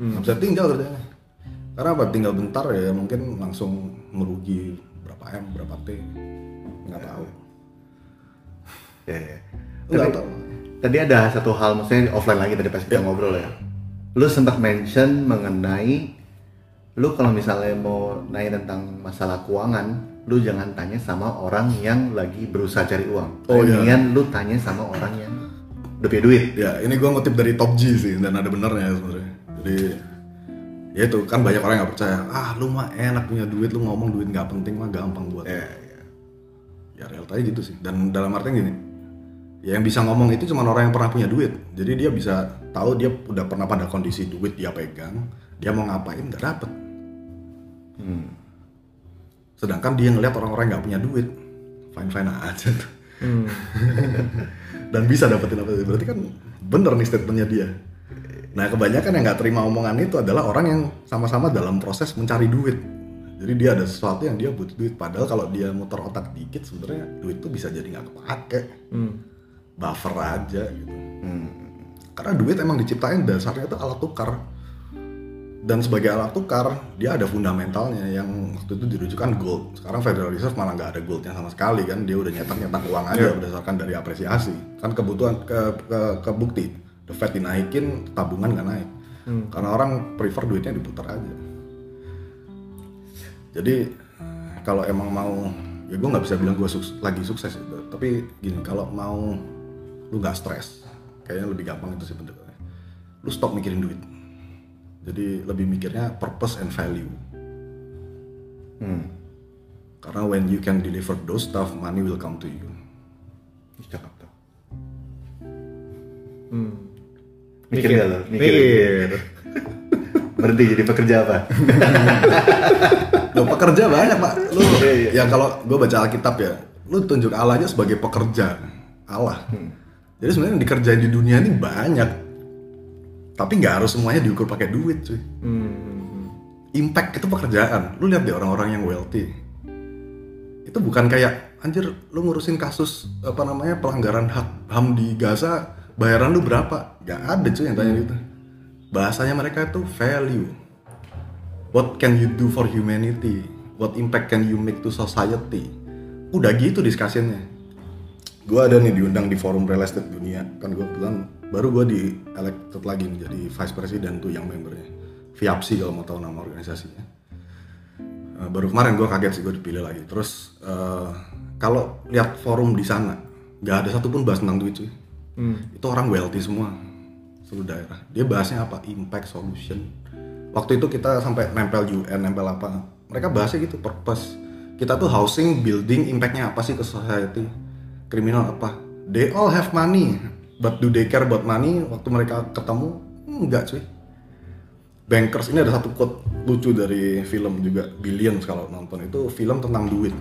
Nggak bisa tinggal kerjanya. Karena apa? Tinggal bentar ya mungkin langsung merugi berapa m berapa t. Nggak tahu. Ya, ya. nggak tahu. Tadi ada satu hal, maksudnya offline lagi tadi pas kita ngobrol ya. Lu sempat mention mengenai lu kalau misalnya mau nanya tentang masalah keuangan, lu jangan tanya sama orang yang lagi berusaha cari uang. Oh, iya. Mendingan lu tanya sama orang yang udah punya duit. ya ini gua ngutip dari top G sih dan ada benernya sebenarnya jadi ya itu kan banyak orang yang nggak percaya ah lu mah enak punya duit lu ngomong duit nggak penting mah gampang buat Ya, ya. ya realitanya gitu sih dan dalam artian gini ya yang bisa ngomong itu cuma orang yang pernah punya duit jadi dia bisa tahu dia udah pernah pada kondisi duit dia pegang dia mau ngapain nggak dapet Hmm. sedangkan dia ngeliat orang-orang nggak punya duit fine fine aja tuh Hmm. dan bisa dapetin apa berarti kan bener nih statementnya dia nah kebanyakan yang nggak terima omongan itu adalah orang yang sama-sama dalam proses mencari duit jadi dia ada sesuatu yang dia butuh duit padahal kalau dia muter otak dikit sebenarnya duit tuh bisa jadi nggak kepake Hmm. buffer aja gitu Hmm. karena duit emang diciptain dasarnya itu alat tukar dan sebagai alat tukar dia ada fundamentalnya yang waktu itu dirujukan gold. Sekarang Federal Reserve malah nggak ada goldnya sama sekali kan? Dia udah nyetak nyetak uang aja berdasarkan dari apresiasi. Kan kebutuhan ke, ke, kebukti. The Fed dinaikin tabungan nggak naik. Karena orang prefer duitnya diputar aja. Jadi kalau emang mau ya gue nggak bisa bilang gue lagi sukses gitu. tapi gini kalau mau lu nggak stres kayaknya lebih gampang itu sih pendekatannya lu stop mikirin duit jadi lebih mikirnya purpose and value Hmm. karena when you can deliver those stuff money will come to you Cakep tuh. Hmm. Mikir nggak lo? Mikir. Berhenti jadi pekerja apa? lo pekerja banyak pak lu Iya, iya. ya kalau gue baca Alkitab ya lu tunjuk Allah aja sebagai pekerja Allah jadi sebenarnya dikerjain di dunia ini banyak tapi nggak harus semuanya diukur pakai duit cuy Hmm. impact itu pekerjaan. Lu lihat deh orang-orang yang wealthy. Itu bukan kayak anjir lu ngurusin kasus apa namanya pelanggaran hak HAM di Gaza, bayaran lu berapa? Gak ada cuy yang tanya gitu. Bahasanya mereka itu value. What can you do for humanity? What impact can you make to society? Udah gitu discussionnya. Gue ada nih diundang di forum real estate dunia. Kan gue bilang baru gue di elected lagi menjadi vice president tuh yang membernya. Viapsi kalau mau tahu nama organisasinya. Eh, baru kemarin gue kaget sih gue dipilih lagi. Terus eh, kalau lihat forum di sana, nggak ada satupun bahas tentang duit cuy. Itu orang wealthy semua, seluruh daerah. Dia bahasnya apa? Impact solution. Waktu itu kita sampai nempel UN, nempel apa? Mereka bahasnya gitu, purpose. Kita tuh housing, building, impactnya apa sih ke society? Kriminal apa? They all have money, but do they care about money? Waktu mereka ketemu, enggak cuy. Bankers ini ada satu quote lucu dari film juga Billions kalau nonton itu film tentang duit.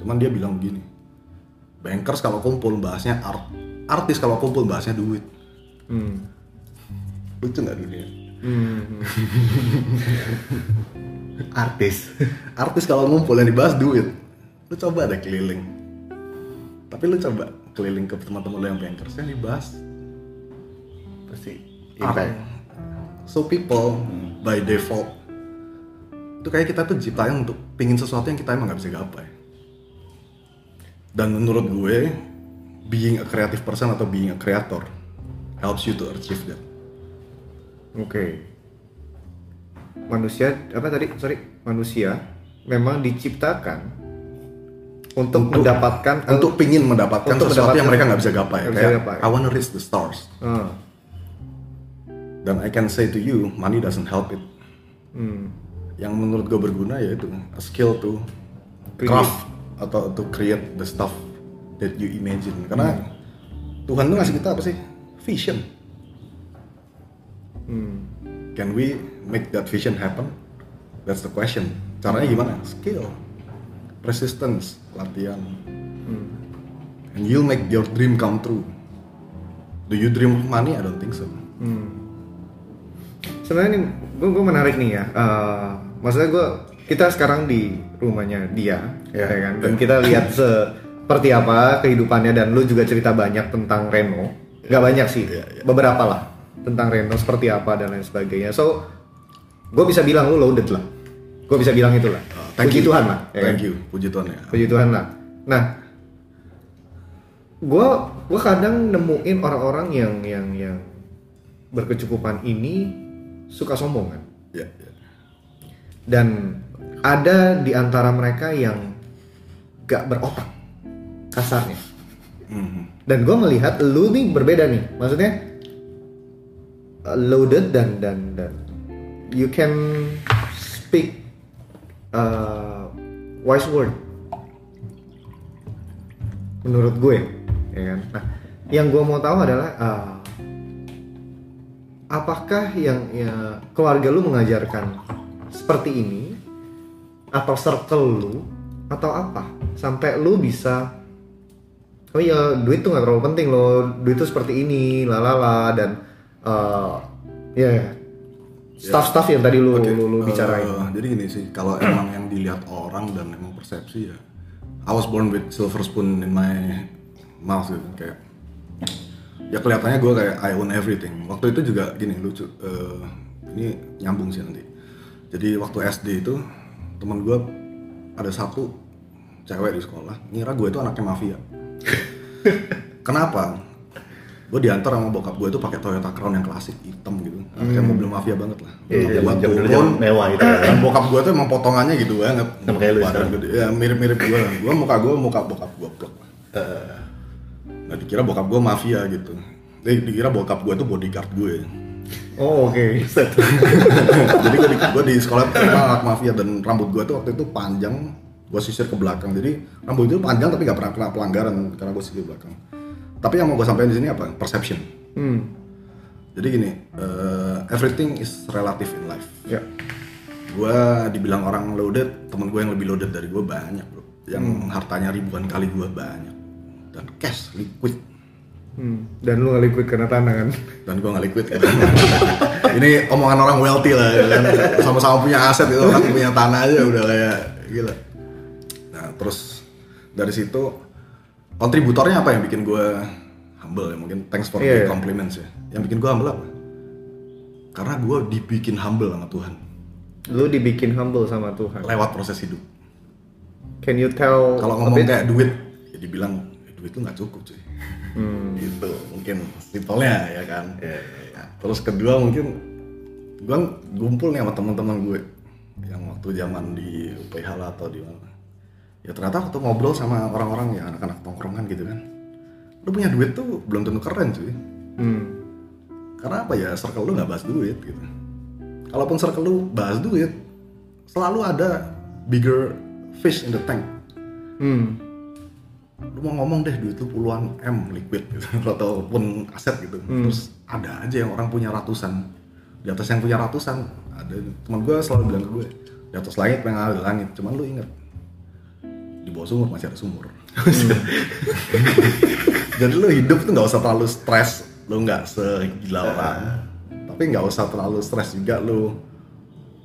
Cuman dia bilang begini. Bankers kalau kumpul bahasnya art. Artis kalau kumpul bahasnya duit. Hmm. Lucu nggak dunia? Hmm. Artis. Artis kalau ngumpul yang dibahas duit. Lu coba deh keliling. Tapi lu coba keliling ke teman-teman lu yang bankers yang dibahas Pasti impact. So people by default itu kayak kita tuh ciptain untuk pingin sesuatu yang kita emang nggak bisa gapai. Dan menurut gue, being a creative person atau being a creator helps you to achieve that. Oke. Manusia apa tadi? Sorry, manusia memang diciptakan untuk, Untuk- mendapatkan Untuk pingin mendapatkan Untuk sesuatu yang mendapatkan- mereka nggak bisa gapai. bisa Kayak, gapai. I wanna reach the stars. Ah, Dan I can say to you, money doesn't help it. hmm. Yang menurut gue berguna yaitu a skill to Create. craft atau to create the stuff that you imagine. Karena Tuhan tuh ngasih kita apa sih? Vision. Hmm. Can we make that vision happen? That's the question. Caranya gimana? Skill, persistence, latihan, Hmm. and you'll make your dream come true. Do you dream of money? I don't think so. sebenarnya nih gue gue menarik nih ya Eh, maksudnya gue kita sekarang di rumahnya dia Ya. ya kan dan kita lihat seperti apa kehidupannya dan lu juga cerita banyak tentang Reno nggak banyak sih beberapa lah tentang Reno seperti apa dan lain sebagainya so gue bisa bilang lu loaded lah gue bisa bilang itu lah Uh, thank puji you. Tuhan lah ya kan? Thank you, puji Tuhan ya. puji Tuhan lah nah gue gue kadang nemuin orang-orang yang yang yang berkecukupan ini suka sombong kan Ya, ya. dan ada di antara mereka yang gak berotak kasarnya Mhm. dan gue melihat lu nih berbeda nih maksudnya uh, loaded dan dan dan you can speak uh, wise word. Menurut gue ya kan? Nah yang gue mau tahu adalah uh, apakah yang ya, keluarga lu mengajarkan seperti ini atau circle lu atau apa? Sampai lu bisa oh iya duit tuh nggak terlalu penting loh duit tuh seperti ini lalala dan uh, ya staff-staff yang tadi lu Oke, lu, lu bicarain jadi gini sih, kalau emang yang dilihat orang dan emang persepsi ya, I was born with silver spoon in my mouth gitu, kayak ya kelihatannya gue kayak I own everything. Waktu itu juga gini lucu, eh, ini nyambung sih nanti. Jadi waktu SD itu teman gue ada satu cewek di sekolah, ngira gue itu anaknya mafia. Kenapa? Gue diantar sama bokap gue itu pakai Toyota Crown yang klasik hitam gitu, kayak mobil mafia banget lah. Hmm. Iya, zaman dulu turun, zaman mewah itu. ya. dan bokap gue tuh emang potongannya gitu banget. Sama kayak lu gede. ya mirip-mirip gue gue muka gue muka bokap gue blok Eh, nah dikira bokap gue mafia gitu. Eh, dikira bokap gue tuh bodyguard gue oh oke. Jadi gue di, gua di sekolah anak mafia dan rambut gue tuh waktu itu panjang. Gue sisir ke belakang. Jadi rambut itu panjang tapi gak pernah kena pelanggaran karena gue sisir ke belakang tapi yang mau gue sampaikan di sini apa? Perception. Hmm. Jadi gini eh, everything is relative in life. Ya. Gue dibilang orang loaded temen gue yang lebih loaded dari gue banyak bro. Yang hartanya ribuan kali gue banyak. Dan cash liquid. Hmm. dan lu nggak liquid karena tanah kan? Dan gue nggak liquid kan. ini omongan orang wealthy lah ya kan? Sama-sama punya aset itu orang punya tanah aja udah kayak gila. Nah terus dari situ kontributornya apa yang bikin gue humble ya? Mungkin thanks for Iya, the iya. compliments ya. Yang bikin gue humble apa? Karena gue dibikin humble sama Tuhan. Lu dibikin humble sama Tuhan. Lewat proses hidup. Can you tell kalau ngomong kayak duit ya dibilang "Eh, duit lu nggak cukup cuy. Hmm. gitu mungkin simpelnya ya kan? Ya, ya, ya. terus kedua mungkin gue ngumpul nih sama teman-teman gue yang waktu zaman di UPH atau di mana ya ternyata waktu ngobrol sama orang-orang ya anak-anak tongkrongan gitu kan. Lu punya duit tuh belum tentu keren cuy. Hmm. karena apa ya circle lu nggak bahas duit gitu. Kalaupun circle lu bahas duit selalu ada bigger fish in the tank. Hmm. lu mau ngomong deh duit lu puluhan m liquid gitu ataupun aset gitu. Terus ada aja yang orang punya ratusan. Di atas yang punya ratusan ada teman gue selalu bilang ke gue di atas langit pengen langit. Cuman lu inget bawah sumur masih ada sumur. Jadi lu hidup tuh nggak usah terlalu stres lu nggak segila orang tapi nggak usah terlalu stres juga lu.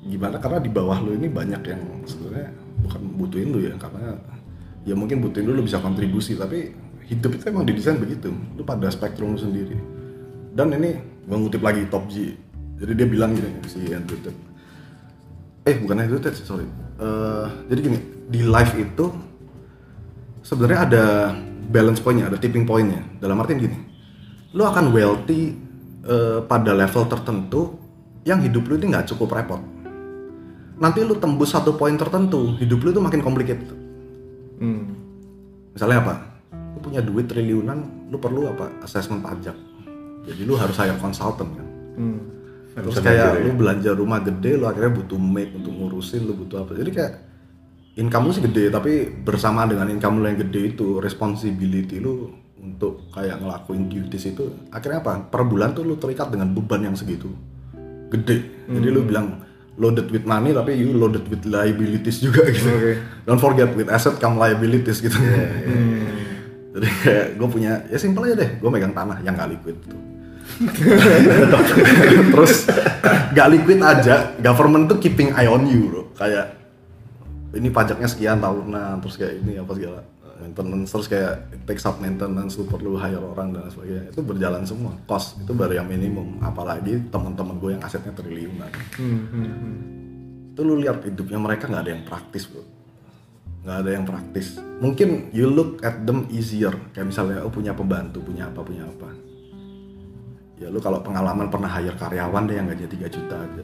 Gimana? Karena di bawah lu ini banyak yang sebenarnya bukan butuhin lu ya karena ya mungkin butuhin lu lu bisa kontribusi tapi hidup itu emang didesain begitu. Lu pada spektrum lu sendiri. Dan ini gue ngutip lagi Top G. Jadi dia bilang gini si Andrew Tate. Eh bukan Andrew Tate sorry. Eh, jadi gini di life itu sebenarnya ada balance pointnya ada tipping pointnya. Dalam artian gini lu akan wealthy eh, pada level tertentu yang hidup lu ini nggak cukup repot. Nanti lu tembus satu poin tertentu hidup lu itu makin complicated. Hmm. misalnya apa? Lu punya duit triliunan lu perlu apa? Assessment pajak. Jadi lu harus hire konsultan kan? Hmm. terus kayak belajar ya. lu belanja rumah gede lu akhirnya butuh maid untuk ngurusin lu butuh apa. Jadi kayak income lu sih gede tapi bersamaan dengan income lu yang gede itu responsibility lu untuk kayak ngelakuin duties itu akhirnya apa? Per bulan tuh lu terikat dengan beban yang segitu. Gede. Jadi lu bilang loaded with money tapi you loaded with liabilities juga gitu. Oke. don't forget with asset come liabilities gitu. Jadi kayak gue punya ya simpel aja deh gue megang tanah yang gak liquid tuh. Terus gak liquid aja government tuh keeping eye on you bro. Kayak ini pajaknya sekian tahunan terus kayak ini apa segala maintenance terus kayak it takes up maintenance lu perlu hire orang dan sebagainya. Itu berjalan semua. Cost itu baru yang minimum. Apalagi teman-teman gue yang asetnya triliunan. Hmm, hmm, hmm. itu lu lihat hidupnya mereka nggak ada yang praktis bro. Nggak ada yang praktis. Mungkin you look at them easier. Kayak misalnya oh punya pembantu punya apa punya apa. Ya lu kalau pengalaman pernah hire karyawan deh yang gajinya 3 juta aja.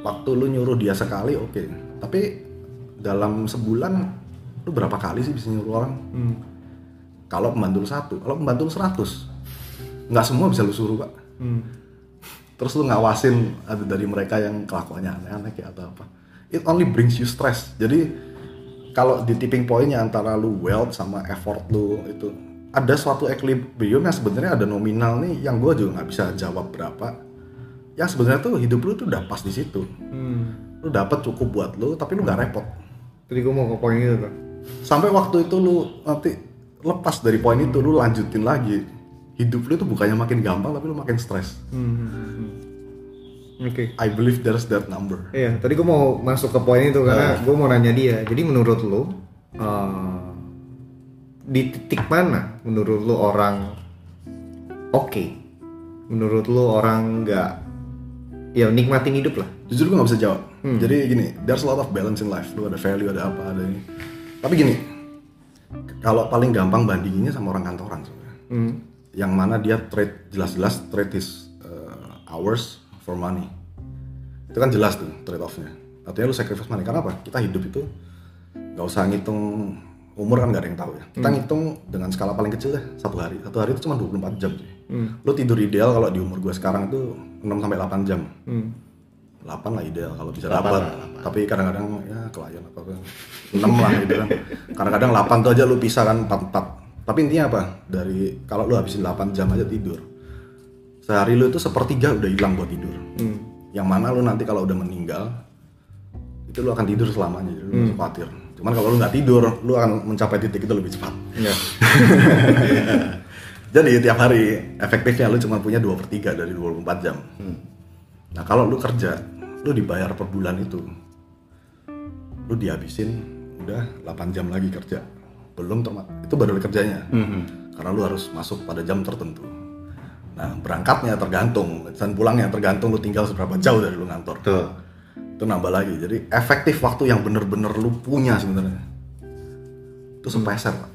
Waktu lu nyuruh dia sekali oke. Tapi dalam sebulan lu berapa kali sih bisa nyuruh orang? Hmm. kalau pembantu lu satu kalau pembantu lu 100 nggak semua bisa lu suruh pak. Hmm. terus lu ngawasin ada dari mereka yang kelakuannya aneh-aneh kayak atau apa. It only brings you stress. Jadi kalau di tipping pointnya antara lu wealth sama effort lu itu ada suatu equilibrium yang sebenarnya ada nominal nih yang gue juga nggak bisa jawab berapa. Yang sebenarnya tuh hidup lu tuh udah pas di situ. Hmm. lu dapat cukup buat lu tapi lu nggak repot Tadi gue mau ke poin itu tuh. sampai waktu itu lu nanti lepas dari poin itu lu lanjutin lagi hidup lu tuh bukannya makin gampang tapi lu makin stres Hmm. Oke. I believe there's that number Iya, tadi gue mau masuk ke poin itu karena gue mau nanya dia. Jadi menurut lo eh, di titik mana menurut lo orang oke? Menurut lo orang nggak ya nikmatin hidup lah? jujur gue gak bisa jawab jadi gini there's a lot of balance in life. Lu ada value ada apa ada ini. Tapi gini kalau paling gampang bandinginnya sama orang kantoran sebenarnya. Hmm. yang mana dia trade jelas-jelas trade his uh, hours for money. Itu kan jelas tuh trade offnya artinya lu sacrifice money. Karena apa? Kita hidup itu nggak usah ngitung umur kan nggak ada yang tahu ya. Kita ngitung dengan skala paling kecil deh satu hari. Satu hari itu cuma 24 jam cuy. lu tidur ideal kalau di umur gue sekarang itu 6 sampai 8 jam. Hmm. 8 lah ideal kalau bisa dapat tapi kadang-kadang ya klien apa apa. 6 lah gitu kan. Kadang-kadang 8 tuh aja lu pisah kan 4 4 tapi intinya apa? Dari kalau lu habisin 8 jam aja tidur. Sehari lu itu sepertiga udah hilang buat tidur. Hmm. yang mana lu nanti kalau udah meninggal itu lu akan tidur selamanya jadi lu usah khawatir. Cuman kalau lu nggak tidur lu akan mencapai titik itu lebih cepat. Iya. jadi tiap hari efektifnya lu cuma punya 2 per 3 dari 24 jam. Nah kalau lu kerja, lu dibayar per bulan itu, lu dihabisin udah 8 jam lagi kerja. Belum itu baru kerjanya. Karena lu harus masuk pada jam tertentu. Nah berangkatnya tergantung dan pulangnya tergantung lu tinggal seberapa jauh dari lu ngantor. Tuh. Itu nambah lagi. Jadi efektif waktu yang bener-bener lu punya sebenarnya itu sepeser Pak.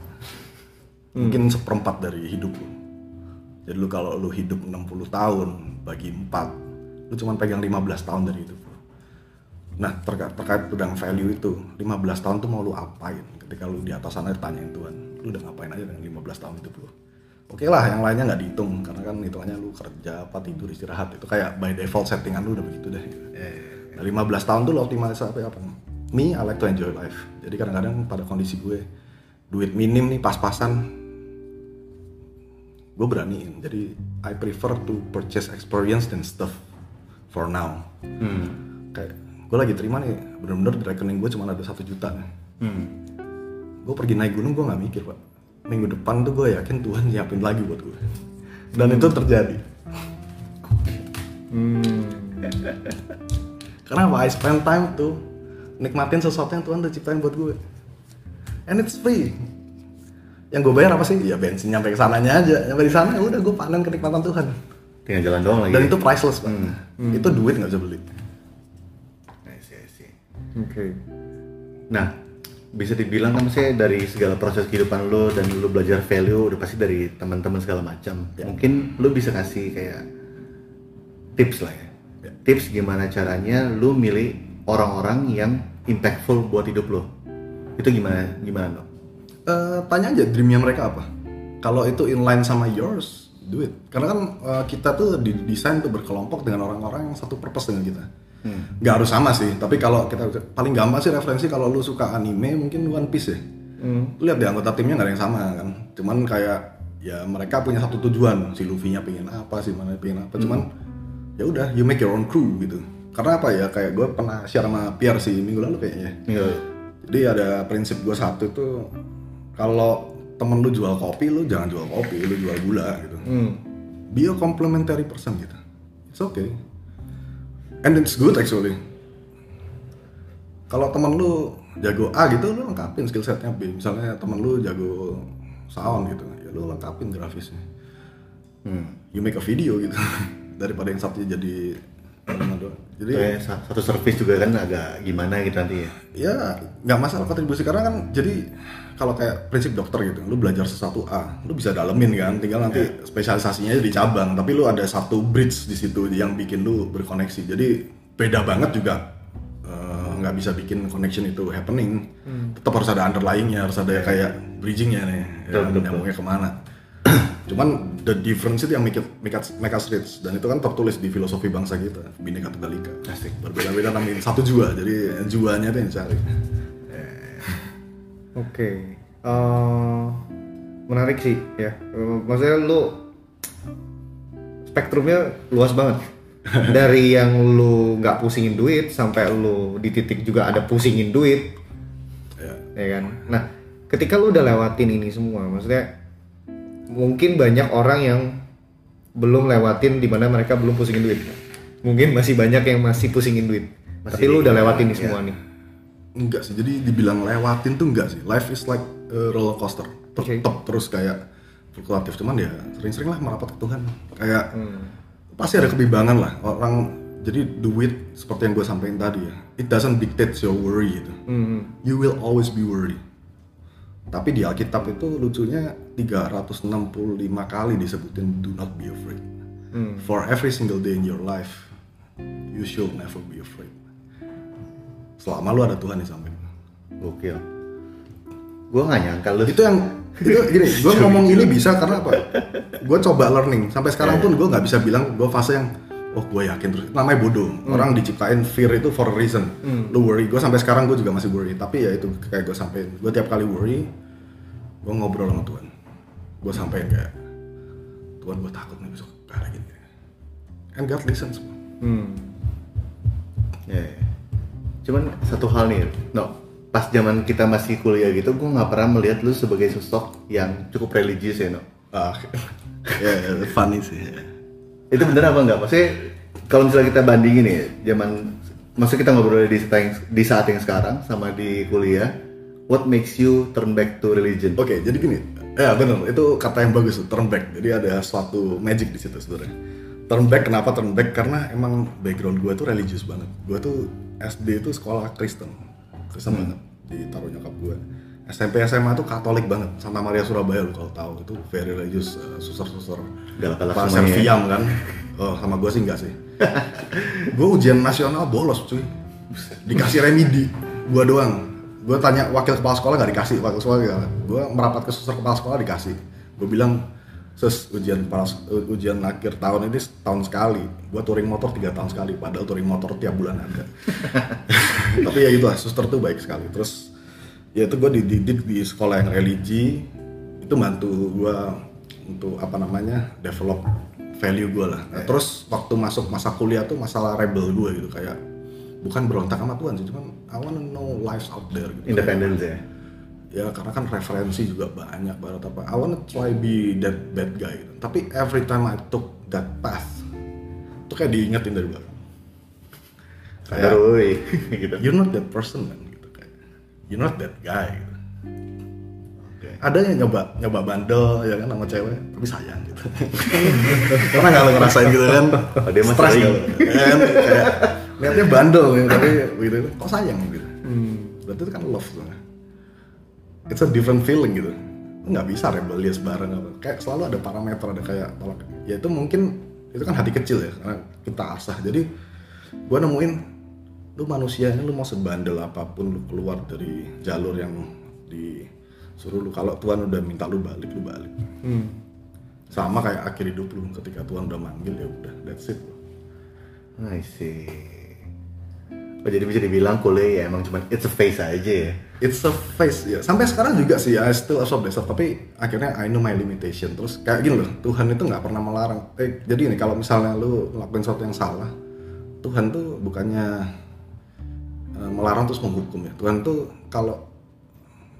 mungkin seperempat dari hidup lu jadi lu kalau lu hidup 60 tahun bagi 4 lu cuma pegang 15 tahun dari lu nah terkait, terkait dengan value itu 15 tahun tuh mau lu apain? Ketika lu di atas sana ditanyain Tuhan lu udah ngapain aja dengan 15 tahun hidup lu oke lah yang lainnya nggak dihitung karena kan hitungannya lu kerja apa tidur istirahat itu kayak by default settingan lu udah begitu deh. Nah, 15 tahun tuh lu optimalis apa apa me I like to enjoy life. Jadi kadang-kadang pada kondisi gue duit minim nih pas-pasan gue beraniin. Jadi I prefer to purchase experience than stuff for now. Hmm. kayak gue lagi terima nih bener-bener di rekening gue cuma ada satu juta Hmm. gue pergi naik gunung gue nggak mikir pak. Minggu depan tuh gue yakin Tuhan nyiapin lagi buat gue dan itu terjadi. Hmm. karena apa? I spend time tuh nikmatin sesuatu yang Tuhan udah ciptain buat gue and it's free. Yang gue bayar apa sih? Ya bensin nyampe ke sananya aja. Nyampe di sana udah gue panen kenikmatan Tuhan Tinggal jalan doang lagi. dan itu priceless pak itu duit nggak bisa beli I see, I see. Oke. Nah, bisa dibilang kan maksudnya dari segala proses kehidupan lo dan lo belajar value udah pasti dari teman-teman segala macam. Mungkin lo bisa kasih kayak tips lah ya. Ya. Tips gimana caranya lo milih orang-orang yang impactful buat hidup lo. Itu gimana gimana lo? Eh, tanya aja dreamnya mereka apa kalau itu inline sama yours do it karena kan eh, kita tuh didesain tuh berkelompok dengan orang-orang yang satu purpose dengan kita. Nggak harus sama sih tapi kalau kita paling gampang sih referensi kalau lu suka anime mungkin One Piece ya. Hmm. lihat deh anggota timnya nggak ada yang sama kan? Cuman kayak ya mereka punya satu tujuan. Si Luffy-nya pengen apa si mana pengen apa. Cuman ya udah you make your own crew gitu. Karena apa ya kayak gue pernah share sama Pierre sih minggu lalu kayaknya. Iya. jadi ada prinsip gue satu tuh kalau temen lu jual kopi lu jangan jual kopi lu jual gula gitu. Hmm. be a complementary person gitu. It's okay. And it's good actually. Kalau temen lu jago A gitu lu lengkapin skill setnya B. Misalnya temen lu jago sound gitu. Ya lu lengkapin grafisnya. Hmm. you make a video gitu. Daripada yang satunya jadi. Jadi Kayak satu service juga kan agak gimana gitu nanti ya? Ya nggak masalah kontribusi karena kan jadi kalau kayak prinsip dokter gitu lu belajar sesuatu A lu bisa dalemin kan tinggal nanti spesialisasinya di cabang tapi lu ada satu bridge di situ yang bikin lu berkoneksi. Jadi beda banget juga eh, nggak bisa bikin connection itu happening. Tetap harus ada underlyingnya harus ada kayak bridgingnya nih ya, betul. nyambungnya ke mana cuman the difference itu yang make, it, make, us, make us rich dan itu kan tertulis di filosofi bangsa kita Bhinneka Tunggal Ika Asik. berbeda-beda namanya satu jua jadi juanya itu yang cari Oke, Eh, menarik sih ya. Eh, maksudnya lu spektrumnya luas banget. Dari yang lu nggak pusingin duit sampai lu di titik juga ada pusingin duit, ya ya kan. Nah, ketika lu udah lewatin ini semua, maksudnya mungkin banyak orang yang belum lewatin di mana mereka belum pusingin duit. Mungkin masih banyak yang masih pusingin duit. Masih Tapi lu udah lewatin ini ya. semua nih. enggak sih jadi dibilang lewatin tuh enggak sih life is like a roller coaster tetap terus kayak fluktuatif cuman ya sering-sering lah merapat ke Tuhan kayak Hmm. pasti ada kebimbangan lah orang jadi duit seperti yang gue sampaikan tadi ya it doesn't dictate your worry gitu Hmm. you will always be worried tapi di Alkitab itu lucunya 365 kali disebutin do not be afraid. Hmm. for every single day in your life you should never be afraid. Selama lu ada Tuhan di samping. Gokil. Gue nggak nyangka lu itu yang itu gini gue ngomong ini bisa karena apa? Gue coba learning. Sampai sekarang pun gue nggak bisa bilang gue fase yang oh gue yakin terus. Namanya bodoh. Orang diciptain fear itu for a reason. Lu worry. Gue sampai sekarang gue juga masih worry. Tapi ya itu kayak gue sampein. Gue tiap kali worry gue ngobrol sama Tuhan gue sampein kayak Tuhan gue takut nih besok kayak gini and God listens Hmm. Ya, ya. Cuman satu hal nih, no, pas zaman kita masih kuliah gitu, gue nggak pernah melihat lu sebagai sosok yang cukup religius ya, no. ah ya funny sih Itu bener apa enggak? Maksudnya kalau misalnya kita bandingin ya, zaman maksudnya kita ngobrol di saat yang, di saat yang sekarang sama di kuliah, what makes you turn back to religion? Oke, jadi gini. Ya benar, itu kata yang bagus tuh, turn back. Jadi ada suatu magic di situ sebenarnya. Turn back kenapa turn back? Karena emang background gue tuh religius banget. Gue tuh SD itu sekolah Kristen, Kristen banget. Ditaruh nyokap gue. SMP SMA tuh Katolik banget. Santa Maria Surabaya lu kalau tahu itu very religious, uh, suster-suster. Galak-galak semuanya ya. Serviam kan. Oh, sama gue sih enggak sih. gue ujian nasional bolos cuy. Dikasih remedi, gue doang. Gue tanya wakil kepala sekolah gak dikasih, wakil sekolah gak. Gue merapat ke suster kepala sekolah dikasih. Gue bilang, sus ujian kepala, ujian akhir tahun ini setahun sekali. Gue touring motor tiga tahun sekali, padahal touring motor tiap bulan ada. Tapi ya gitu lah, suster tuh baik sekali. Terus ya itu gue dididik di sekolah yang religi, itu bantu gue untuk apa namanya develop value gue lah. Nah, terus waktu masuk masa kuliah tuh masalah rebel gue gitu kayak bukan berontak sama Tuhan sih, cuman I wanna know lives out there gitu. Independence ya. Ya karena kan referensi juga banyak banget apa. I wanna try be that bad guy gitu. Tapi every time I took that path, itu kayak diingetin dari belakang. Kayak Aduh, gitu. you're not that person man gitu kayak you're not that guy gitu. Ada yang nyoba nyoba bandel ya kan sama cewek tapi sayang gitu karena nggak lo ngerasain gitu kan Oh, dia Stres sering. Ya kan kayak lihatnya bandel ya, tapi gitu. Kok sayang gitu? Berarti itu kan love tuh. It's a different feeling gitu. Nggak bisa rebellious bareng apa. Kayak selalu ada parameter ada kayak tolak. Ya itu mungkin itu kan hati kecil ya karena kita asah. Jadi gua nemuin lu manusianya lu mau sebandel apa pun lu keluar dari jalur yang disuruh lu. Kalau Tuhan udah minta lu balik lu balik. Hmm. sama kayak akhir hidup lu ketika Tuhan udah manggil ya udah that's it. I see. Oh, jadi bisa dibilang kuliah ya emang cuma it's a phase aja ya. it's a phase ya. Sampai sekarang juga sih I still absorb stuff tapi akhirnya I know my limitation. Terus kayak gini loh Tuhan itu nggak pernah melarang. Eh, jadi ini kalau misalnya lu ngelakuin sesuatu yang salah Tuhan tuh bukannya eh, melarang terus menghukum ya. Tuhan tuh kalau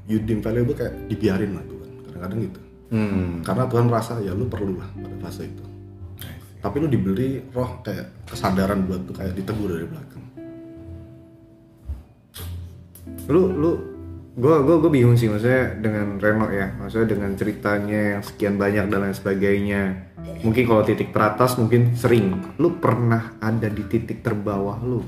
you deem valuable kayak dibiarin lah Tuhan. Kadang-kadang gitu. Hmm. karena Tuhan merasa ya lu perlu lah pada fase itu. Tapi lu diberi roh kayak kesadaran buat tuh kayak ditegur dari belakang lu lu gue gue gue bingung sih maksudnya dengan Reno ya maksudnya dengan ceritanya yang sekian banyak dan lain sebagainya mungkin kalau titik teratas mungkin sering lu pernah ada di titik terbawah lu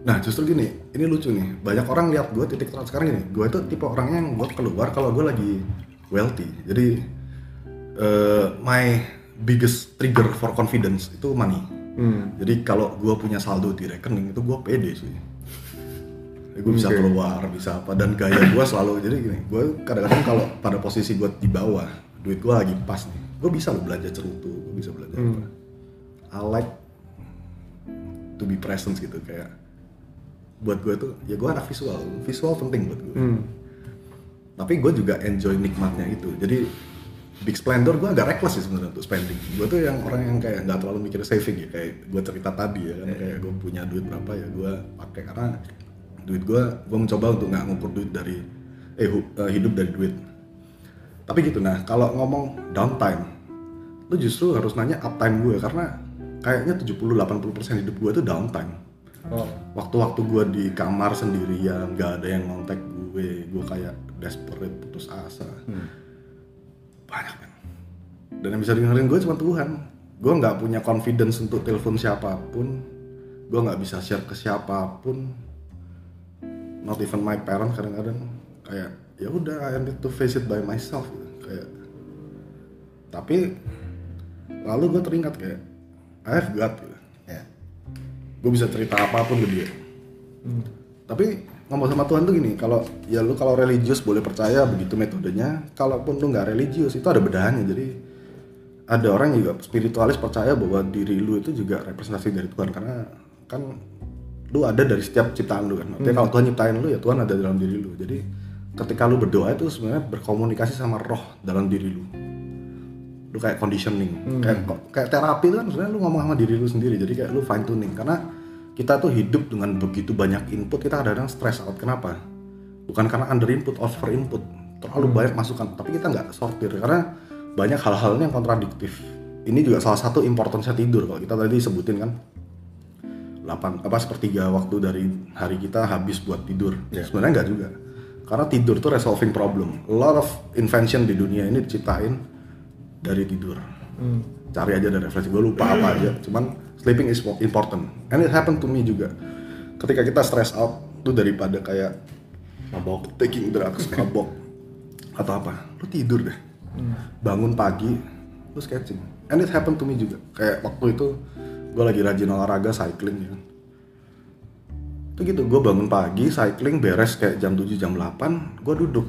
Nah justru gini, ini lucu nih. Banyak orang lihat gue titik terang sekarang gini. Gue itu tipe orangnya yang gue keluar kalau gue lagi wealthy. Jadi eh, my biggest trigger for confidence itu money. hmm. Jadi kalau gue punya saldo di rekening itu gue pede sih. Gue bisa Oke. keluar, bisa apa. Dan gaya gue selalu jadi gini. Gue kadang-kadang kalau pada posisi gue di bawah, duit gue lagi pas nih. Gue bisa loh belanja cerutu, gue bisa belanja apa. I like to be present gitu kayak buat gue tuh ya gue anak visual visual penting buat gue Hmm. tapi gue juga enjoy nikmatnya itu jadi big splendor gue agak reckless sih sebenarnya untuk spending gue tuh yang orang yang kayak nggak terlalu mikir saving ya kayak gue cerita tadi ya kan kayak gue punya duit berapa ya gue pakai karena duit gue gue mencoba untuk nggak ngukur duit dari eh eh, hidup dari duit. Tapi gitu nah kalau ngomong downtime lu justru harus nanya uptime gue karena kayaknya 70-80% hidup gue tuh downtime. Oh. waktu-waktu gue di kamar sendirian nggak ada yang ngontek gue gue kayak desperate putus asa. Banyak kan dan yang bisa dengerin gue cuma Tuhan. Gue nggak punya confidence untuk telepon siapa pun. Gue nggak bisa share ke siapa pun not even my parents kadang-kadang. Kayak ya udah I need to face it by myself. Gitu. kayak tapi lalu gue teringat kayak I have God. Gitu Ya. gue bisa cerita apa pun ke dia. Tapi ngomong sama Tuhan tuh gini kalau ya lu kalau religius boleh percaya begitu metodenya kalaupun lu nggak religius itu ada bedahannya jadi ada orang juga spiritualis percaya bahwa diri lu itu juga representasi dari Tuhan. Karena kan lu ada dari setiap ciptaan lu kan. Artinya kalau Tuhan nyiptain lu ya Tuhan ada dalam diri lu. Jadi ketika lu berdoa itu sebenarnya berkomunikasi sama roh dalam diri lu. Lu kayak conditioning kayak kayak terapi itu kan sebenarnya lu ngomong sama diri lu sendiri. Jadi kayak lu fine tuning karena kita tuh hidup dengan begitu banyak input kita kadang-kadang stress out. Kenapa? Bukan karena under input over input. Terlalu banyak masukan. Tapi kita nggak sortir. Karena banyak hal-hal yang kontradiktif. Ini juga salah satu importance tidur. Kalau kita tadi sebutin kan 8 apa sepertiga waktu dari hari kita habis buat tidur. Sebenarnya nggak juga. Karena tidur tuh resolving problem. A lot of invention di dunia ini diciptain dari tidur. Cari aja dari referensi gue lupa apa aja. Cuman sleeping is important. And it happened to me juga. Ketika kita stress out tuh daripada kayak mabok taking drugs mabok atau apa lu tidur deh. Bangun pagi lu sketching. And it happened to me juga. Kayak waktu itu gue lagi rajin olahraga cycling ya itu gitu gue bangun pagi cycling beres kayak jam 7 jam 8 gue duduk.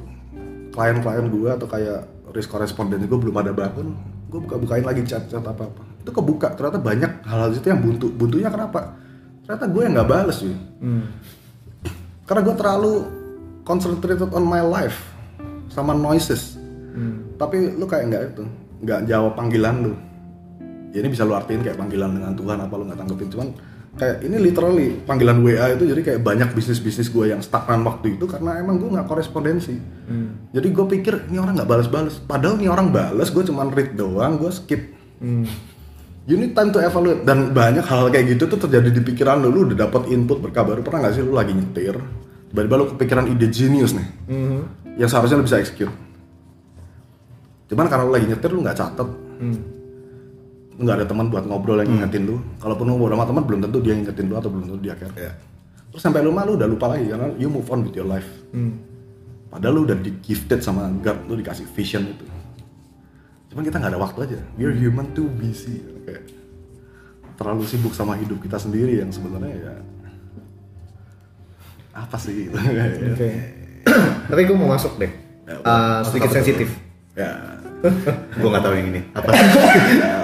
Klien-klien gue atau kayak risk koresponden gue belum ada bangun gue buka-bukain lagi chat-chat apa-apa. Itu kebuka ternyata banyak hal-hal itu yang buntu. Buntunya kenapa? Ternyata gue yang nggak bales sih karena gue terlalu concentrated on my life sama noises. Tapi lu kayak nggak itu nggak jawab panggilan lu ya ini bisa lu artiin kayak panggilan dengan Tuhan apa lu nggak tanggepin. Cuman kayak ini literally panggilan WA itu jadi kayak banyak bisnis bisnis gue yang stagnan waktu itu karena emang gue nggak korespondensi. Jadi gue pikir ini orang nggak balas-balas padahal ini orang balas gue cuman read doang gue skip. You need time to evaluate. Dan banyak hal kayak gitu tuh terjadi di pikiran lu. Lu udah dapat input berkabar pernah nggak sih lu lagi nyetir? Tiba-tiba lu kepikiran ide genius nih. Yang seharusnya lu bisa execute. Cuman karena lu lagi nyetir lu nggak catet. Lu nggak ada teman buat ngobrol yang ngingetin lu. Kalaupun lu ngobrol sama teman belum tentu dia ngingetin lu atau belum tentu dia care. Terus sampai lu malu udah lupa lagi karena you move on with your life. Padahal lu udah di gifted sama God lu dikasih vision itu. Cuman kita nggak ada waktu aja. We're human too busy. Kayak terlalu sibuk sama hidup kita sendiri yang sebenarnya ya apa sih? Gitu Oke. Tapi gue mau masuk deh. Ya, Uh, sedikit sensitif. ya. Gue nggak tahu yang ini. Apa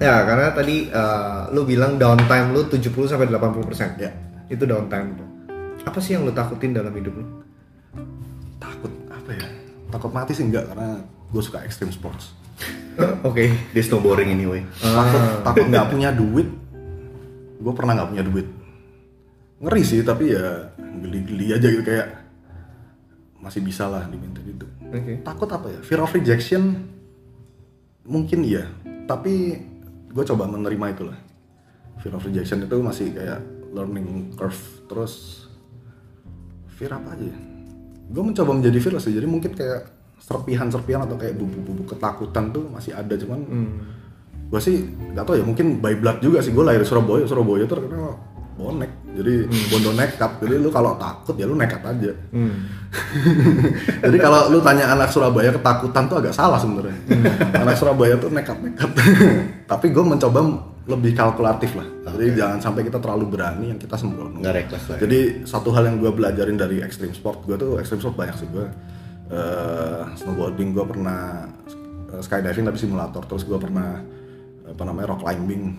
Ya, karena tadi uh, lu bilang downtime lu 70 sampai 80 persen. Ya. Itu downtime tuh. Apa sih yang lu takutin dalam hidup lu? takut apa ya takut mati sih enggak karena gue suka extreme sports Oke. dia snowboarding ini woi takut takut nggak punya duit gue pernah nggak punya duit ngeri sih tapi ya geli-geli aja gitu kayak masih bisa lah diminta gitu Oke. takut apa ya fear of rejection mungkin iya tapi gue coba menerima itu lah fear of rejection itu masih kayak learning curve. Terus fear apa aja ya? Gue mencoba menjadi fearless sih. Jadi mungkin kayak serpihan-serpihan atau kayak bubuk-bubuk ketakutan tuh masih ada cuman gue sih gak tau ya mungkin by blood juga sih. Gue lahir Surabaya Surabaya tuh terkenal bonek jadi bondo nekat jadi lu kalau takut ya lu nekat aja Hmm. jadi kalau lu tanya anak Surabaya ketakutan tuh agak salah sebenarnya. anak Surabaya tuh nekat-nekat. Tapi gue mencoba lebih kalkulatif lah. Jadi jangan sampai kita terlalu berani yang kita sembrono. Nggak reckless lah ya. Jadi satu hal yang gue belajarin dari extreme sport, gue tuh extreme sport banyak sih gue. eh, snowboarding gue pernah eh, skydiving tapi simulator. Terus gue pernah apa namanya rock climbing.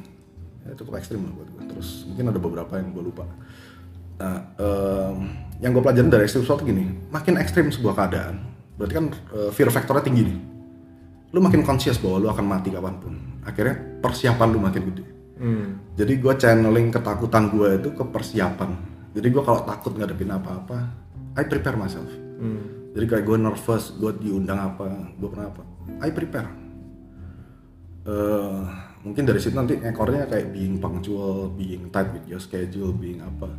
Ya, cukup ekstrim lah buat gue. Terus mungkin ada beberapa yang gue lupa. Nah, em, yang gue pelajarin dari ekstrim sport gini, makin ekstrim sebuah keadaan, berarti kan eh, fear factornya tinggi nih. Lu makin conscious bahwa lu akan mati kapan pun. Akhirnya persiapan lu makin gede. Hmm. Jadi gue channeling ketakutan gue itu ke persiapan. Jadi gue kalau takut ngadepin apa-apa, I prepare myself. Hmm. Jadi kayak gue nervous, gue diundang apa, gue pernah apa, I prepare. Eh, mungkin dari situ nanti ekornya kayak being punctual, being tight with your schedule, being apa,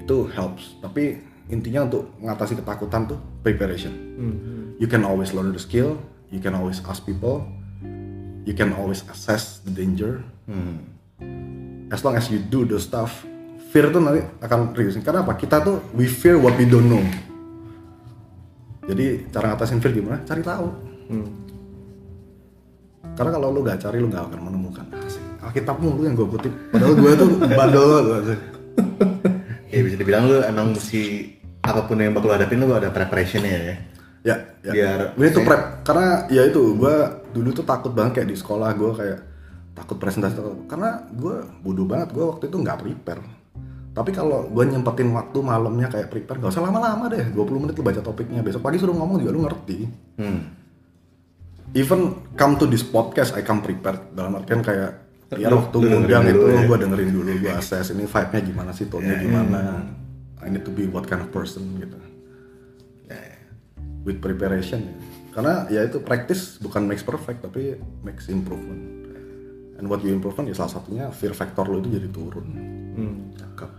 itu helps. Tapi intinya untuk mengatasi ketakutan tuh preparation. You can always learn the skill, you can always ask people, you can always assess the danger. As long as you do the stuff, fear tuh nanti akan reducing. Karena apa? Kita tuh we fear what we don't know. Jadi cara ngatasin fear gimana? Cari tahu. Karena kalau lu gak cari lu gak akan menemukan. Asik. Alkitab mulu yang gue kutip. Padahal gue tuh bandel banget. Ya bisa dibilang lu emang mesti apa pun yang bakal lu hadapin lu ada preparationnya ya. Ya, ya. Biar- Gue itu prep karena ya itu gue dulu tuh takut banget kayak di sekolah gue kayak takut presentasi karena gue bodoh banget gue waktu itu nggak prepare. Tapi kalau gue nyempetin waktu malamnya kayak prepare gak usah lama-lama deh 20 menit lu baca topiknya besok pagi suruh ngomong juga lu ngerti. Hmm. Even come to this podcast I come prepared. Dalam artian kayak ya waktu ngundang itu ya. gue dengerin dulu gue assess ini vibe-nya gimana sih tone-nya gimana. I need to be what kind of person gitu. With preparation. Karena ya itu practice bukan makes perfect tapi makes improvement. And what you improvement ya salah satunya fear factor lo itu jadi turun. Cakep.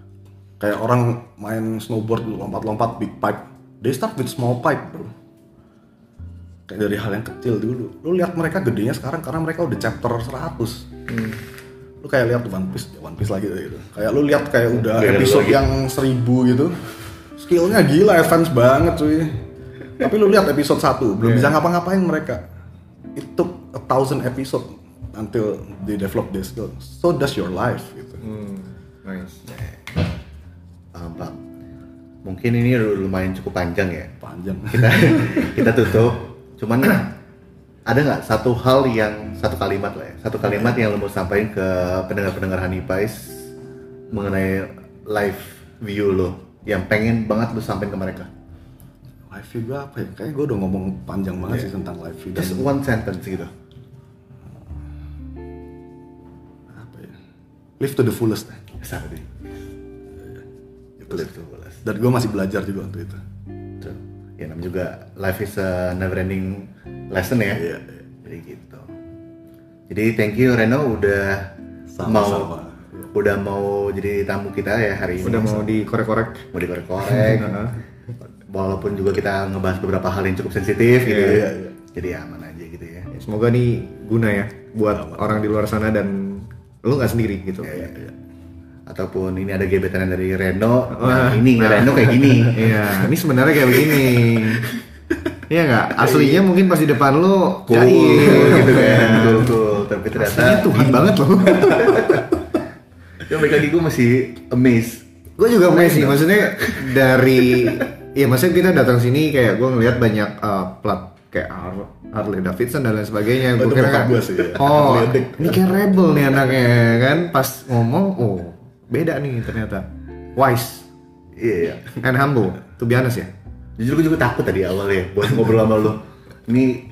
kayak orang main snowboard lompat-lompat big pipe. They start with small pipe bro kayak dari hal yang kecil dulu lu lihat mereka gedenya sekarang karena mereka udah chapter 100 lu kayak lihat One Piece One Piece lagi gitu kayak lu lihat kayak udah Beda episode lagi. yang seribu gitu skillnya gila advance banget cuy tapi lu lihat episode 1 belum bisa ngapa-ngapain mereka it took a thousand episode until they develop their skill so does your life gitu Hmm. Nice. Paham, paham. Mungkin ini lumayan cukup panjang ya. panjang Kita kita tutup. Cuman ada nggak satu hal yang satu kalimat lah ya, satu kalimat yang lo mau sampaikan ke pendengar-pendengar Pies mengenai live view lo yang pengen banget lo sampaikan ke mereka. live view gue apa ya kayaknya gue udah ngomong panjang banget sih tentang live view dan Just one sentence gitu. apa ya live to the fullest. Exactly. Itu itu boleh. dan gue masih belajar juga waktu itu. Ya namanya juga life is a never ending lesson ya. Iya, iya. Jadi gitu. Jadi thank you Reno udah Sama-sama. mau udah mau jadi tamu kita ya hari ini. Udah mau dikorek-korek. mau dikorek-korek. Walaupun juga kita ngebahas beberapa hal yang cukup sensitif gitu. Iya, ya. iya. Jadi aman aja gitu ya. Semoga nih guna ya buat orang di luar sana dan lu nggak sendiri gitu. Iya, iya. Ataupun ini ada gebetan dari Reno. Nah, ini Reno kayak gini. Iya, ini sebenarnya kayak begini. Iya nggak? Aslinya mungkin pas di depan lu Cool, gitu kan. Cool, cool. Tapi ternyata Aslinya Tuhan banget loh. Ya balik lagi gue masih amazed. gue juga amazed sih, maksudnya dari ya maksudnya kita datang sini kayak gue ngelihat banyak uh, plat kayak Har- Harley Davidson dan lain sebagainya. Oh, Gue kira ya. oh ini kayak rebel nih anaknya kan. Pas ngomong, oh beda nih ternyata. Wise Iya, iya. and humble, to be honest ya. Jujur gue juga takut tadi awal ya buat ngobrol sama lo. Ini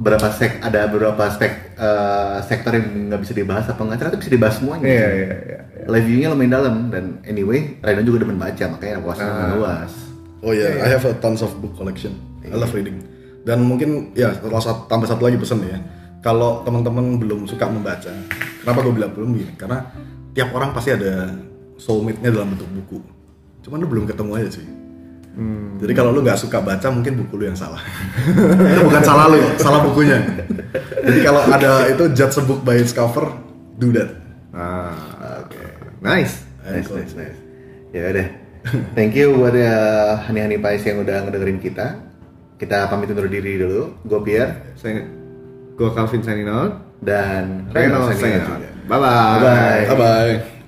berapa sek ada beberapa spek eh, sektor yang nggak bisa dibahas apa nggak ternyata bisa dibahas semuanya. Iya, iya, iya. Live view-nya lumayan dalam dan anyway Reno juga demen baca makanya wawasan Nah. luas. Oh iya, I have a tons of book collection. I love reading. Dan mungkin ya kalau satu, tambah satu lagi pesan ya. Kalau teman-teman belum suka membaca, kenapa gue bilang belum gini? Karena tiap orang pasti ada soulmate-nya dalam bentuk buku. Cuman lu belum ketemu aja sih. Jadi kalau lu nggak suka baca, mungkin buku lu yang salah. itu bukan salah lu, salah bukunya. Jadi kalau ada itu judge a book by its cover, do that. Ah, oke. Nice. Nice, nice, nice. Ya udah. Thank you buat ya Hani Hani Pais yang udah ngedengerin kita. Kita pamit undur diri dulu. Gue Pierre Saya gua Calvin signing out. dan Reno signing out signing juga. out. Bye bye. Bye-bye. Bye bye.